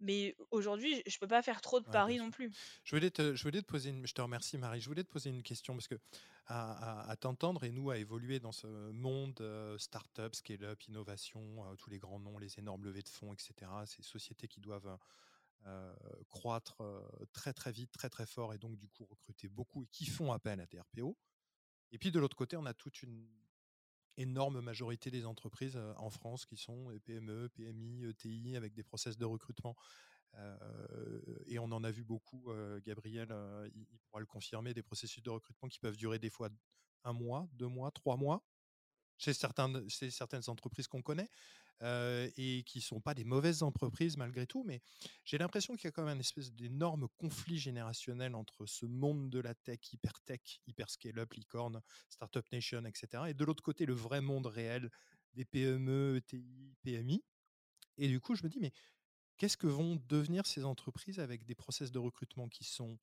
Mais aujourd'hui, je peux pas faire trop de paris non plus. Je voulais, te, je voulais te poser une, je te remercie Marie, je voulais te poser une question parce que à, t'entendre et nous à évoluer dans ce monde euh, start-up, scale-up, innovation, euh, tous les grands noms, les énormes levées de fonds, etc. Ces sociétés qui doivent euh, croître très très vite, très très fort et donc du coup recruter beaucoup et qui font appel à des RPO. Et puis de l'autre côté, on a toute une énorme majorité des entreprises en France qui sont PME, PMI, ETI, avec des process de recrutement. et on en a vu beaucoup, Gabriel, il, pourra le confirmer, des processus de recrutement qui peuvent durer des fois un mois, deux mois, trois mois, chez, certains, certaines entreprises qu'on connaît. Et qui sont pas des mauvaises entreprises malgré tout, mais j'ai l'impression qu'il y a quand même une espèce d'énorme conflit générationnel entre ce monde de la tech, hyper tech, hyper scale-up, licorne, startup nation, etc., et de l'autre côté le vrai monde réel des PME, ETI, PMI. Et du coup, je me dis, mais qu'est-ce que vont devenir ces entreprises avec des process de recrutement qui sont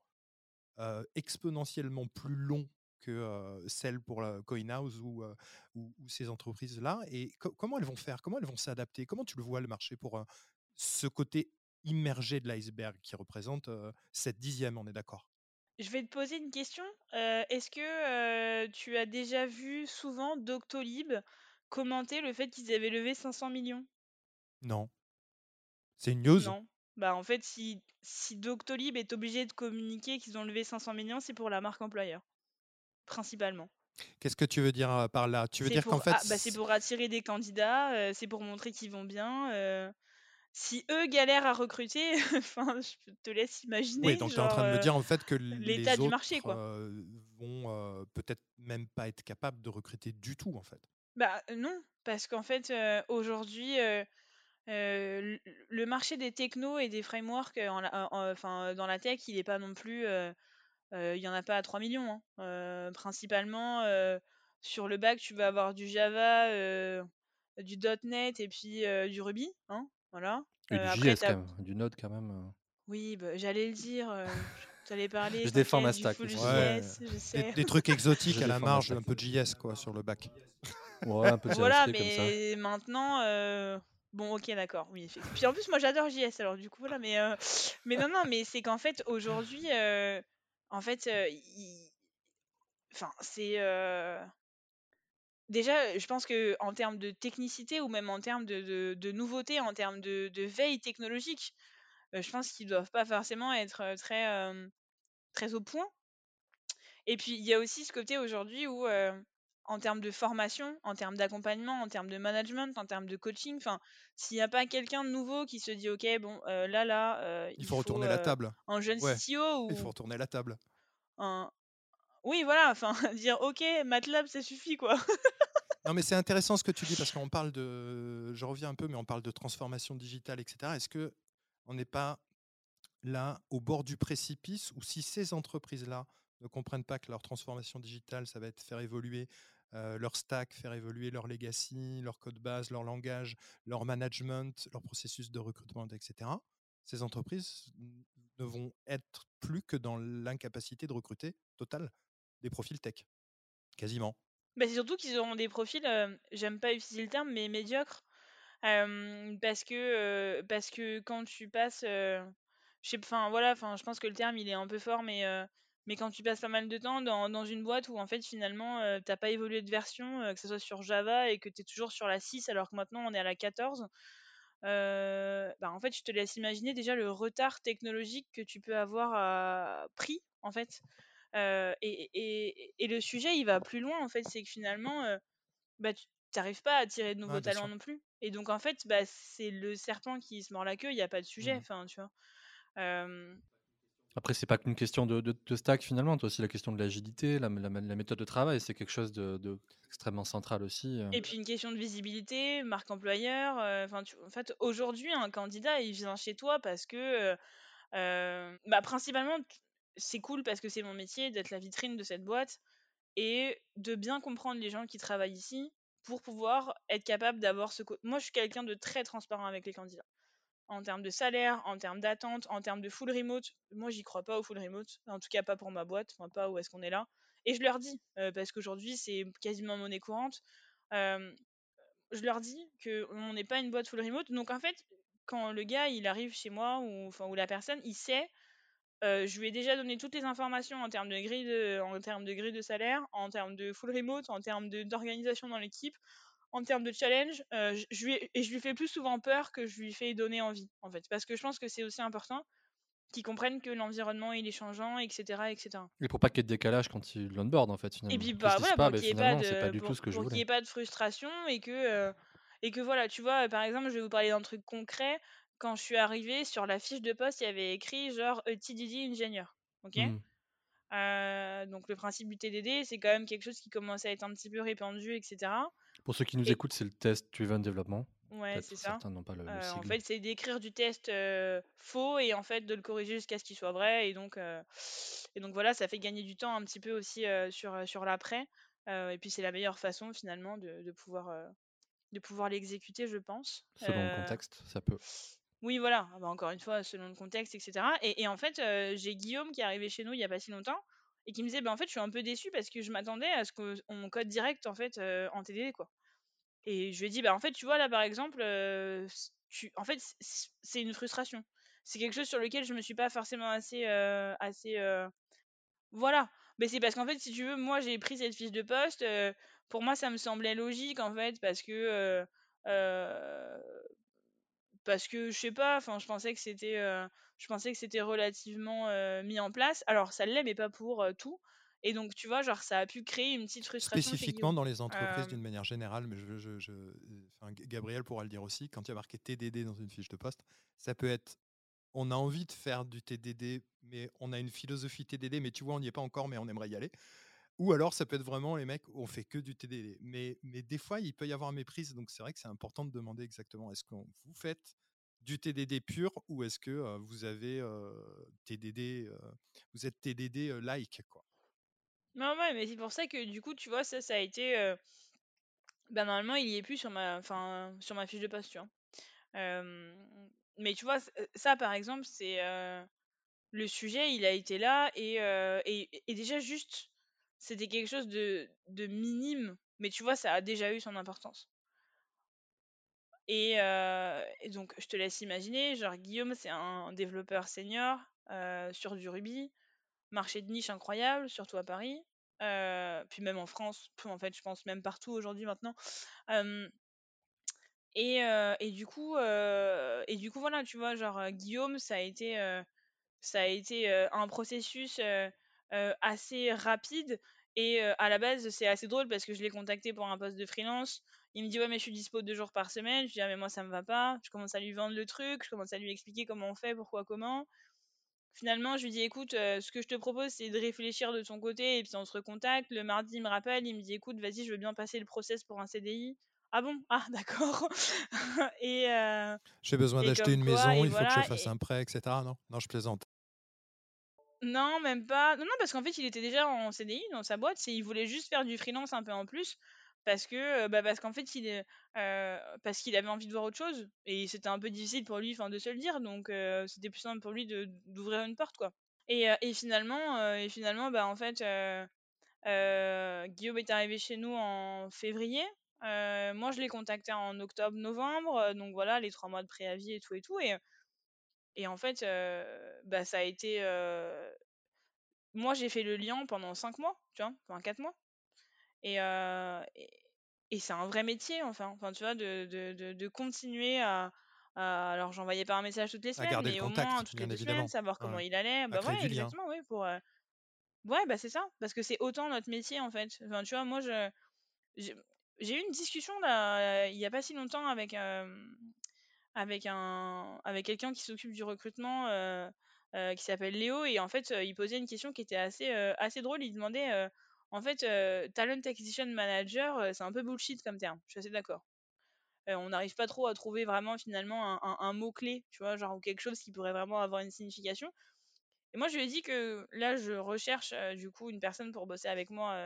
exponentiellement plus longs que celles pour la CoinHouse ou, ou, ces entreprises-là. Et comment elles vont faire? Comment elles vont s'adapter? Comment tu le vois le marché pour ce côté immergé de l'iceberg qui représente cette dixième, on est d'accord? Je vais te poser une question. Est-ce que tu as déjà vu souvent Doctolib commenter le fait qu'ils avaient levé 500 millions? Non. C'est une news Non. Bah en fait, si, si Doctolib est obligé de communiquer qu'ils ont levé 500 millions, c'est pour la marque employeur principalement. Qu'est-ce que tu veux dire par là? Tu veux dire qu'en fait. Ah, bah, c'est pour attirer des candidats, c'est pour montrer qu'ils vont bien. Si eux galèrent à recruter, *laughs* enfin, je te laisse imaginer. Oui, donc tu es en train de me dire en fait que l'état autres, du marché, quoi. vont peut-être même pas être capables de recruter du tout, en fait. Bah non, parce qu'en fait, aujourd'hui, le marché des technos et des frameworks enfin, dans la tech, il n'est pas non plus il y en a pas à 3 millions. hein. principalement, sur le bac, tu vas avoir du Java, du .NET et puis du Ruby. Hein, voilà. Et du après, JS quand même, du Node quand même. Oui, bah, j'allais le dire. tu allais parler. Je défends ma stack. full ici. Ouais. JS, je Des, sais. des trucs exotiques Je à la marge, un peu de JS quoi, sur le bac. Ouais, un peu de Voilà, JavaScript comme ça. mais maintenant, euh, bon, ok, d'accord, oui. Puis en plus, moi, j'adore JS, alors du coup, voilà, mais, euh, mais non, non, mais c'est qu'en fait, aujourd'hui, euh, en fait, enfin, c'est déjà, je pense que en termes de technicité ou même en termes de, de, de nouveauté, en termes de, veille technologique, je pense qu'ils doivent pas forcément être très, très au point. Et puis, il y a aussi ce côté aujourd'hui où, en termes de formation, en termes d'accompagnement, en termes de management, en termes de coaching, enfin, s'il n'y a pas quelqu'un de nouveau qui se dit, OK, bon, euh, là, là, euh, Il faut retourner euh, la table. un jeune Ouais, CTO Il faut ou retourner la table. un... Oui, voilà, enfin, *laughs* dire, OK, MATLAB, ça suffit, quoi. Non, mais c'est intéressant ce que tu dis parce qu'on parle de. Je reviens un peu, mais on parle de transformation digitale, etc. Est-ce que on n'est pas là au bord du précipice ou si ces entreprises-là ne comprennent pas que leur transformation digitale, ça va être faire évoluer euh, leur stack, faire évoluer leur legacy, leur code base, leur langage, leur management, leur processus de recrutement, etc. Ces entreprises ne vont être plus que dans l'incapacité de recruter totale des profils tech, quasiment. Bah, c'est surtout qu'ils auront des profils, euh, j'aime pas utiliser le terme, mais médiocres. Euh, parce que parce que quand tu passes je sais enfin voilà enfin je pense que le terme il est un peu fort mais mais quand tu passes pas mal de temps dans, dans une boîte où en fait finalement euh, t'as pas évolué de version euh, que ce soit sur Java et que tu es toujours sur la 6 alors que maintenant on est à la 14 euh, bah en fait je te laisse imaginer déjà le retard technologique que tu peux avoir à- pris en fait Euh, et, et, et le sujet il va plus loin en fait c'est que finalement euh, bah, tu n'arrives pas à attirer de nouveaux Ouais, talents sûr. non plus. Et donc, en fait, bah, c'est le serpent qui se mord la queue, il n'y a pas de sujet, Mhm. enfin, tu vois. Euh, Après, c'est pas qu'une question de, stack finalement, as aussi la question de l'agilité, la, méthode de travail, c'est quelque chose de, extrêmement central aussi. euh. et puis, une question de visibilité, marque employeur. euh, en fait, aujourd'hui, un candidat, il vient chez toi parce que, euh, bah, principalement, c'est cool parce que c'est mon métier d'être la vitrine de cette boîte et de bien comprendre les gens qui travaillent ici pour pouvoir être capable d'avoir ce... Moi, je suis quelqu'un de très transparent avec les candidats. En termes de salaire, en termes d'attente, en termes de full remote. Moi, j'y crois pas au full remote, en tout cas pas pour ma boîte, enfin pas où est-ce qu'on est là. Et je leur dis, euh, parce qu'aujourd'hui c'est quasiment monnaie courante, euh, je leur dis qu'on n'est pas une boîte full remote. Donc en fait, quand le gars il arrive chez moi ou, la personne, il sait, euh, je lui ai déjà donné toutes les informations en termes de grille de, en termes de grille de salaire, en termes de full remote, en termes d'organisation dans l'équipe, en termes de challenge, euh, je, je lui et je lui fais plus souvent peur que je lui fais donner envie, en fait. Parce que je pense que c'est aussi important qu'ils comprennent que l'environnement, il est changeant, etc. etc. Et pour pas qu'il y ait de décalage quand ils l'onboard en fait Et finalement. puis, Qu'ils bah voilà, pas, pour bah, qu'il n'y ait pas de, ait pas frustration et que, euh, et que voilà, tu vois, par exemple, je vais vous parler d'un truc concret. Quand je suis arrivée, sur la fiche de poste, il y avait écrit genre euh, TDD ingénieur. Ok? Euh, donc le principe du TDD, c'est quand même quelque chose qui commence à être un petit peu répandu, etc. Pour ceux qui nous Et- écoutent, c'est le test driven development. Ouais, c'est ça. certains n'ont pas le, le Euh, en fait, c'est d'écrire du test euh, faux et en fait de le corriger jusqu'à ce qu'il soit vrai. Et donc, euh, et donc voilà, ça fait gagner du temps un petit peu aussi sur, sur l'après. Et puis c'est la meilleure façon finalement de, de pouvoir, de pouvoir l'exécuter, je pense. Selon le contexte, ça peut. oui, voilà. Ah bah, encore une fois, selon le contexte, etc. Et, et en fait, j'ai Guillaume qui est arrivé chez nous il y a pas si longtemps et qui me disait, bah, en fait, je suis un peu déçu parce que je m'attendais à ce qu'on code direct en fait euh, en TDD, quoi. Et je lui ai dit, bah, en fait, tu vois, là, par exemple, euh, tu... en fait, c'est une frustration. C'est quelque chose sur lequel je me suis pas forcément assez, euh, assez, voilà. Mais c'est parce qu'en fait, si tu veux, moi, j'ai pris cette fiche de poste. pour moi, ça me semblait logique, en fait, parce que, parce que je sais pas. Enfin, je pensais que c'était, euh, je pensais que c'était relativement euh, mis en place. Alors, ça l'est, mais pas pour euh, tout. Et donc, tu vois, genre, ça a pu créer une petite frustration Spécifiquement dans les entreprises Euh, d'une manière générale, mais je, je- je- enfin, G- Gabriel pourra le dire aussi, quand il y a marqué TDD dans une fiche de poste, ça peut être on a envie de faire du TDD, mais on a une philosophie TDD, mais tu vois, on n'y est pas encore, mais on aimerait y aller. Ou alors, ça peut être vraiment les mecs, on fait que du TDD. Mais, mais des fois, il peut y avoir méprise, donc c'est vrai que c'est important de demander exactement est-ce que vous faites du TDD pur ou est-ce que vous avez TDD, vous êtes TDD like quoi? Non, ouais, mais c'est pour ça que du coup, tu vois, ça, ça a été. Ben, normalement, il y est plus sur ma, enfin, sur ma fiche de poste, mais tu vois, ça, par exemple, c'est le sujet, il a été là et, et déjà juste, c'était quelque chose de, de minime, mais tu vois, ça a déjà eu son importance. Et, donc, je te laisse imaginer, genre Guillaume, c'est un développeur senior sur du Ruby, marché de niche incroyable, surtout à Paris, puis même en France, en fait, je pense même partout aujourd'hui maintenant. et, du coup, et du coup, voilà, tu vois, genre Guillaume, ça a été un processus assez rapide. Et à la base, c'est assez drôle parce que je l'ai contacté pour un poste de freelance. Il me dit ouais mais je suis dispo deux jours par semaine. Je dis ah mais moi ça me va pas. Je commence à lui vendre le truc, je commence à lui expliquer comment on fait, pourquoi, comment. Finalement je lui dis écoute, ce que je te propose c'est de réfléchir de ton côté et puis on se recontacte. Le mardi il me rappelle, il me dit écoute vas-y je veux bien passer le process pour un CDI. Ah bon? Ah *laughs* d'accord. et j'ai besoin d'acheter une maison, il faut que je fasse un prêt, etc. Non, non je plaisante. Non, même pas. Non, parce qu'en fait, il était déjà en CDI dans sa boîte. Il voulait juste faire du freelance un peu en plus parce que bah parce qu'en fait il est parce qu'il avait envie de voir autre chose et c'était un peu difficile pour lui de se le dire donc c'était plus simple pour lui d'ouvrir une porte quoi et, et finalement et finalement bah en fait Guillaume est arrivé chez nous en février moi je l'ai contacté en octobre novembre donc voilà les trois mois de préavis et tout et tout et et en fait bah ça a été moi j'ai fait le lien pendant cinq mois tu vois enfin quatre mois et, et, c'est un vrai métier, enfin. enfin tu vois, de, de, de, continuer à, alors, j'envoyais pas un message toutes les semaines, mais au moins toutes les deux semaines, savoir comment il allait. Bah ouais, exactement, oui, pour. Ouais, bah c'est ça, parce que c'est autant notre métier, en fait. Enfin, tu vois, moi, je. J'ai eu une discussion, là, il y a pas si longtemps, avec. Avec un avec quelqu'un qui s'occupe du recrutement qui s'appelle Léo et en fait il posait une question qui était assez assez drôle il demandait en fait, talent acquisition manager, c'est un peu bullshit comme terme. Je suis assez d'accord. on n'arrive pas trop à trouver vraiment finalement un, mot-clé, tu vois, genre quelque chose qui pourrait vraiment avoir une signification. Et moi, je lui ai dit que là, je recherche du coup une personne pour bosser avec moi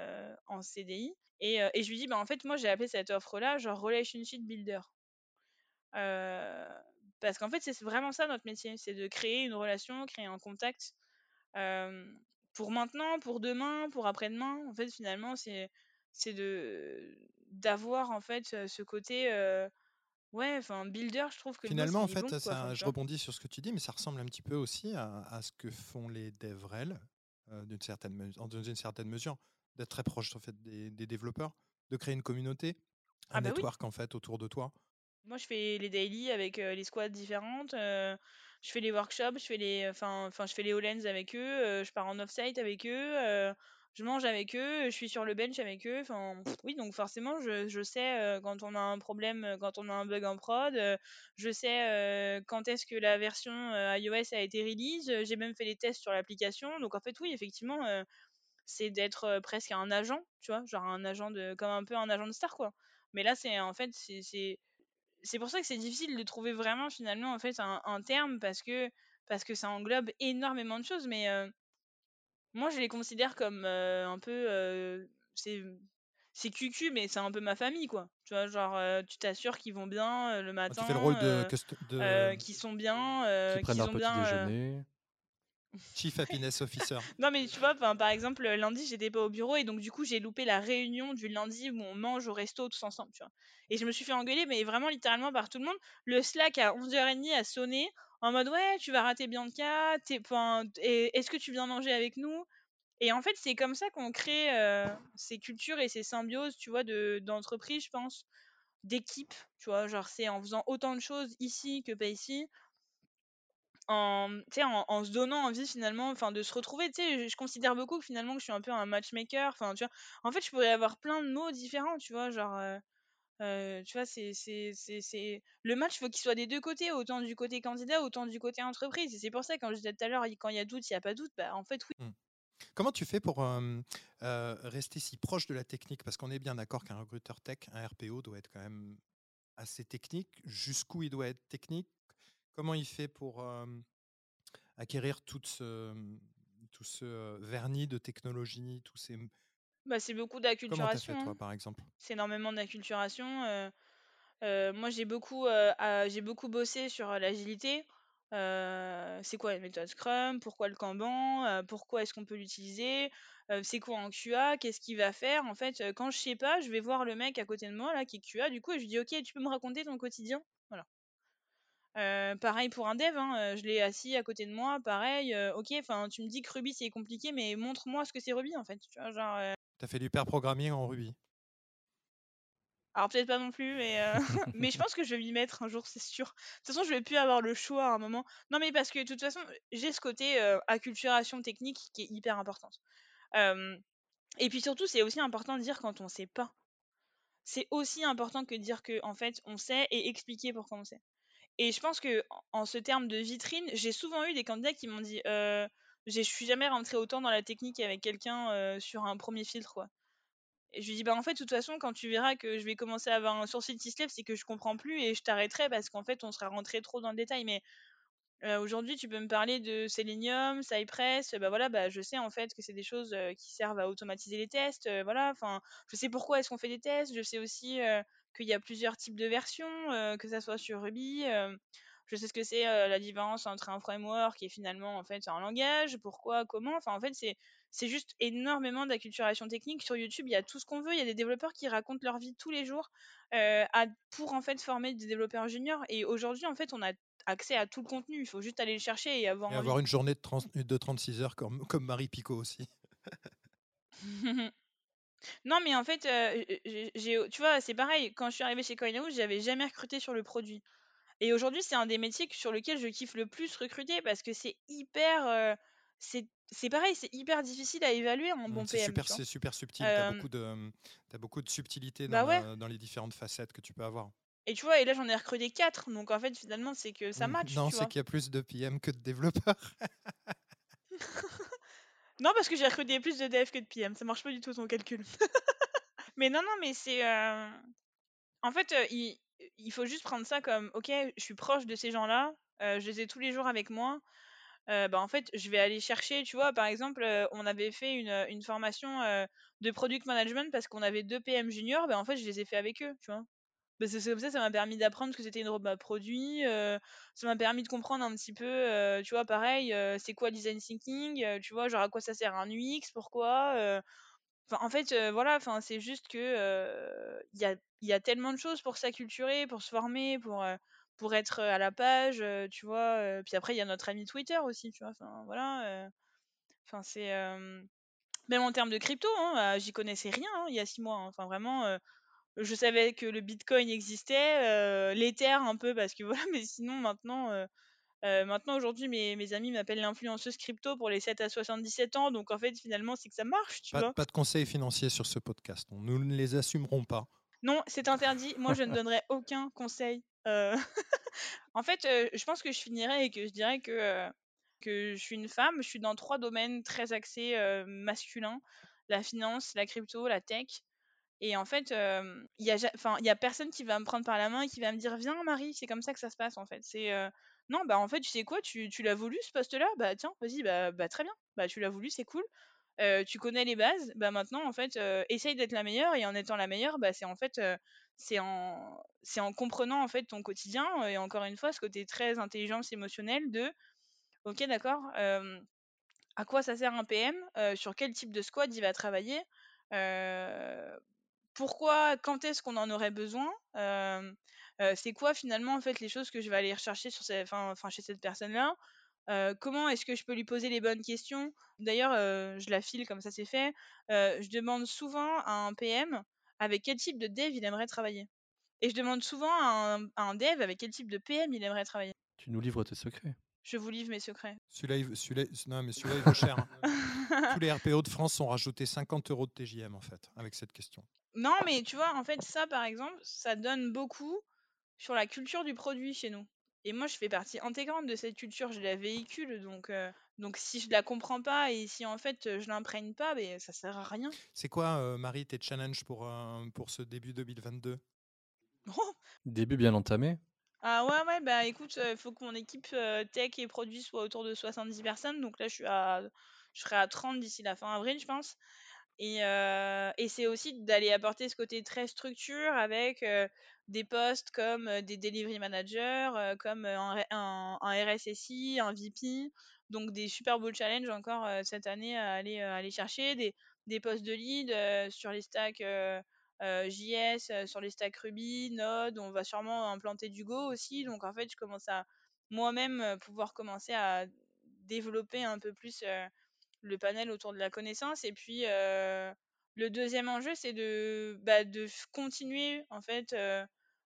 en CDI. Et, je lui dit, bah, en fait, moi, j'ai appelé cette offre-là genre relationship builder. Parce qu'en fait, c'est vraiment ça notre métier, c'est de créer une relation, créer un contact pour maintenant, pour demain, pour après-demain. En fait, finalement, c'est c'est de d'avoir en fait ce côté ouais, enfin builder, je trouve que finalement en fait, je rebondis sur ce que tu dis, mais ça ressemble un petit peu aussi à, ce que font les DevRel d'une certaine dans une certaine mesure, d'être très proche en fait des, développeurs, de créer une communauté, un ah bah network en fait autour de toi. Moi, je fais les daily avec les squads différentes je fais les workshops, je fais les, enfin, je fais les Hollands avec eux, euh, je pars en off-site avec eux, euh, je mange avec eux, je suis sur le bench avec eux. Enfin, oui, donc forcément, je, je sais euh, quand on a un problème, quand on a un bug en prod, je sais quand est-ce que la version iOS a été release. J'ai même fait les tests sur l'application. Donc en fait, oui, effectivement, c'est d'être presque un agent, tu vois, genre un agent de, comme un peu un agent de star, quoi. Mais là, c'est en fait, c'est pour ça que c'est difficile de trouver vraiment finalement en fait un, terme parce que parce que ça englobe énormément de choses mais moi je les considère comme un peu c'est c'est cucu mais c'est un peu ma famille quoi. Tu vois genre tu t'assures qu'ils vont bien le matin tu fais le rôle de, de... qu'ils sont bien qu'ils prennent ont bien déjeuner Chief Happiness Officer. *laughs* non, mais tu vois, par exemple, lundi, j'étais pas au bureau et donc, du coup, j'ai loupé la réunion du lundi où on mange au resto tous ensemble. Et je me suis fait engueuler, mais vraiment littéralement par tout le monde. Le Slack à 11h30 a sonné en mode Ouais, tu vas rater Bianca, est-ce que tu viens manger avec nous? Et en fait, c'est comme ça qu'on crée euh, ces cultures et ces symbioses, tu vois, d'entreprise, je pense, d'équipe, tu vois. Genre, c'est en faisant autant de choses ici que pas ici en, en, se donnant envie finalement enfin de se retrouver. Tu sais je, considère beaucoup que finalement que je suis un peu un matchmaker. Enfin tu vois en fait je pourrais avoir plein de mots différents tu vois genre euh, euh, tu vois c'est c'est c'est le match faut qu'il soit des deux côtés autant du côté candidat autant du côté entreprise. Et c'est pour ça quand je disais tout à l'heure quand il y a doute il y a pas doute bah en fait oui. Mmh. Comment tu fais pour euh, rester si proche de la technique? Parce qu'on est bien d'accord qu'un recruteur tech, un RPO, doit être quand même assez technique. Jusqu'où il doit être technique? Comment il fait pour acquérir tout ce, tout ce vernis de technologie, tous ces... Bah, c'est beaucoup Comment t'as fait, d'acculturation. toi, par exemple? C'est énormément d'acculturation. euh, moi, j'ai beaucoup, euh, j'ai beaucoup bossé sur l'agilité. Euh, c'est quoi la méthode Scrum? Pourquoi le Kanban? Pourquoi est-ce qu'on peut l'utiliser? C'est quoi un QA Qu'est-ce qu'il va faire? En fait, quand je sais pas, je vais voir le mec à côté de moi là qui est QA du coup et je lui dis ok, tu peux me raconter ton quotidien? Euh, pareil pour un dev, hein, euh, je l'ai assis à côté de moi, pareil. euh, ok, enfin, tu me dis que Ruby c'est compliqué, mais montre-moi ce que c'est Ruby en fait. Tu vois, genre. euh, T'as fait du pair programming en Ruby Alors peut-être pas non plus, mais, *laughs* *laughs* mais je pense que je vais m'y mettre un jour, c'est sûr. De toute façon, je vais plus avoir le choix à un moment. Non, mais parce que de toute façon, j'ai ce côté acculturation technique qui est hyper importante. Et puis surtout, c'est aussi important de dire quand on sait pas. C'est aussi important que de dire que en fait, on sait et expliquer pourquoi on sait. Et je pense que en ce terme de vitrine, j'ai souvent eu des candidats qui m'ont dit, euh, je suis jamais rentré autant dans la technique avec quelqu'un euh, sur un premier filtre, quoi. Et je lui dis, bah en fait, de toute façon, quand tu verras que je vais commencer à avoir un sourcil qui se lève, c'est que je comprends plus et je t'arrêterai parce qu'en fait, on sera rentré trop dans le détail. Mais euh, aujourd'hui, tu peux me parler de Selenium, Cypress, bah voilà, bah je sais en fait que c'est des choses qui servent à automatiser les tests, voilà. Enfin, je sais pourquoi est-ce qu'on fait des tests. Je sais aussi qu'il y a plusieurs types de versions, euh, que ça soit sur Ruby. euh, je sais ce que c'est euh, la différence entre un framework et finalement en fait un langage, pourquoi, comment. Enfin, en fait, c'est c'est juste énormément d'acculturation technique. Sur YouTube, il y a tout ce qu'on veut. Il y a des développeurs qui racontent leur vie tous les jours euh, à- pour en fait former des développeurs juniors. Et aujourd'hui, en fait, on a accès à tout le contenu. Il faut juste aller le chercher et avoir Et envie. avoir une journée de, 30 de 36 heures comme, comme Marie Picot aussi. *laughs* non, mais en fait, j'ai, j'ai- tu vois, c'est pareil. Quand je suis arrivée chez CoinHouse, j'avais jamais recruté sur le produit. Et aujourd'hui, c'est un des métiers que- sur lequel je kiffe le plus recruter parce que c'est hyper. c'est, c'est pareil, c'est hyper difficile à évaluer un Mm, bon C'est PM. super, tu c'est super subtil. Tu as, beaucoup de, t'as beaucoup de subtilité bah dans, ouais. la- dans les différentes facettes que tu peux avoir. Et tu vois, et là, j'en ai recruté 4. Donc en fait, finalement, c'est que ça Mm, match. Non, tu c'est vois? qu'il y a plus de PM que de développeurs. *laughs* Non, parce que j'ai recruté plus de dev que de PM. Ça marche pas du tout ton calcul. *laughs* mais non, non, mais c'est. euh, En fait, euh, il, faut juste prendre ça comme ok, je suis proche de ces gens-là, euh, je les ai tous les jours avec moi. bah, en fait, je vais aller chercher, tu vois, par exemple, on avait fait une, formation de product management parce qu'on avait deux PM juniors, bah, en fait, je les ai fait avec eux, tu vois. Bah, c'est comme ça, ça m'a permis d'apprendre ce que c'était une roadmap produit, euh, ça m'a permis de comprendre un petit peu, euh, tu vois, pareil, euh, c'est quoi design thinking, tu vois, genre à quoi ça sert un UX, pourquoi. en fait, voilà, enfin, c'est juste que y a, y a tellement de choses pour s'acculturer, pour se former, pour, pour être à la page, tu vois. puis après, il y a notre ami Twitter aussi, tu vois. Voilà. Enfin, c'est même en termes de crypto, hein, euh, j'y connaissais rien hein, il y a six mois. hein. Enfin, vraiment, je savais que le Bitcoin existait, euh, l'Ether un peu parce que *laughs* voilà, mais sinon maintenant. euh, euh, maintenant, aujourd'hui, mes, mes amis m'appellent l'influenceuse crypto pour les 7 à 77 ans. Donc, en fait, finalement, c'est que ça marche, tu Pas, vois. pas de conseils financiers sur ce podcast. Nous ne les assumerons pas. Non, c'est interdit. Moi, je ne *laughs* donnerai aucun conseil. Euh, *laughs* en fait, je pense que je finirais et que je dirais que, que je suis une femme. Je suis dans trois domaines très axés masculins la finance, la crypto, la tech. Et en fait, euh, il y a, y a personne qui va me prendre par la main et qui va me dire Viens, Marie, c'est comme ça que ça se passe en fait. C'est euh, non, bah en fait, tu sais quoi, tu, tu l'as voulu ce poste-là? Bah tiens, vas-y, bah, bah très bien. Bah tu l'as voulu, c'est cool. Euh, tu connais les bases, bah maintenant en fait, essaye d'être la meilleure et en étant la meilleure, bah c'est en fait, c'est en, c'est en comprenant en fait ton quotidien et encore une fois ce côté très intelligence émotionnelle de, ok d'accord, à quoi ça sert un PM, sur quel type de squad il va travailler, pourquoi, quand est-ce qu'on en aurait besoin, euh, euh, c'est quoi finalement en fait les choses que je vais aller rechercher sur chez cette personne-là, euh, comment est-ce que je peux lui poser les bonnes questions? D'ailleurs, euh, je la file comme ça c'est fait. Euh, je demande souvent à un PM avec quel type de dev il aimerait travailler. Et je demande souvent à un, à un dev avec quel type de PM il aimerait travailler. Tu nous livres tes secrets. Je vous livre mes secrets. Celui-là, il- celui-là- non, mais celui-là, il vaut cher. hein. *laughs* Tous *laughs* les RPO de France ont rajouté 50 euros de TJM, en fait, avec cette question. non, mais tu vois, en fait, ça par exemple, ça donne beaucoup sur la culture du produit chez nous. Et moi, je fais partie intégrante de cette culture, je la véhicule, donc, euh, donc si je la comprends pas et si en fait je l'imprègne pas, ben, ça sert à rien. C'est quoi, euh, Marie, tes challenges pour, euh, pour ce début 2022 Oh, Début bien entamé. Ah ouais, ouais, bah écoute, il faut que mon équipe tech et produit soit autour de 70 personnes. Donc là, je suis à, je serai à 30 d'ici la fin avril, je pense. Et, et c'est aussi d'aller apporter ce côté très structure avec des postes comme des delivery managers, comme un, un, un, RSSI, un VP. Donc des super beaux challenges encore cette année à aller, aller chercher. Des, des postes de lead sur les stacks JS, sur les stacks Ruby, Node. On va sûrement implanter du Go aussi. Donc en fait, je commence à moi-même pouvoir commencer à développer un peu plus le panel autour de la connaissance. Et puis, le deuxième enjeu, c'est de, bah, de continuer, en fait,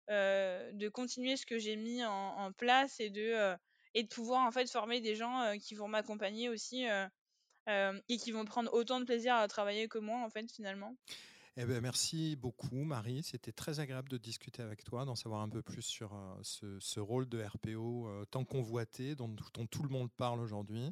de continuer ce que j'ai mis en, place et de, et de pouvoir, en fait, former des gens qui vont m'accompagner aussi et qui vont prendre autant de plaisir à travailler que moi, en fait, finalement. Eh ben, merci beaucoup, Marie. C'était très agréable de discuter avec toi, d'en savoir un peu plus sur ce, rôle de RPO tant convoité, dont, tout le monde parle aujourd'hui.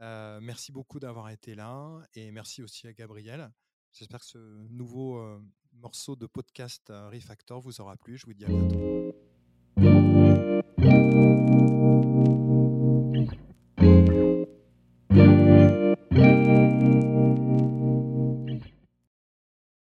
Merci beaucoup d'avoir été là et merci aussi à Gabriel. J'espère que ce nouveau morceau de podcast Refactor vous aura plu. Je vous dis à bientôt.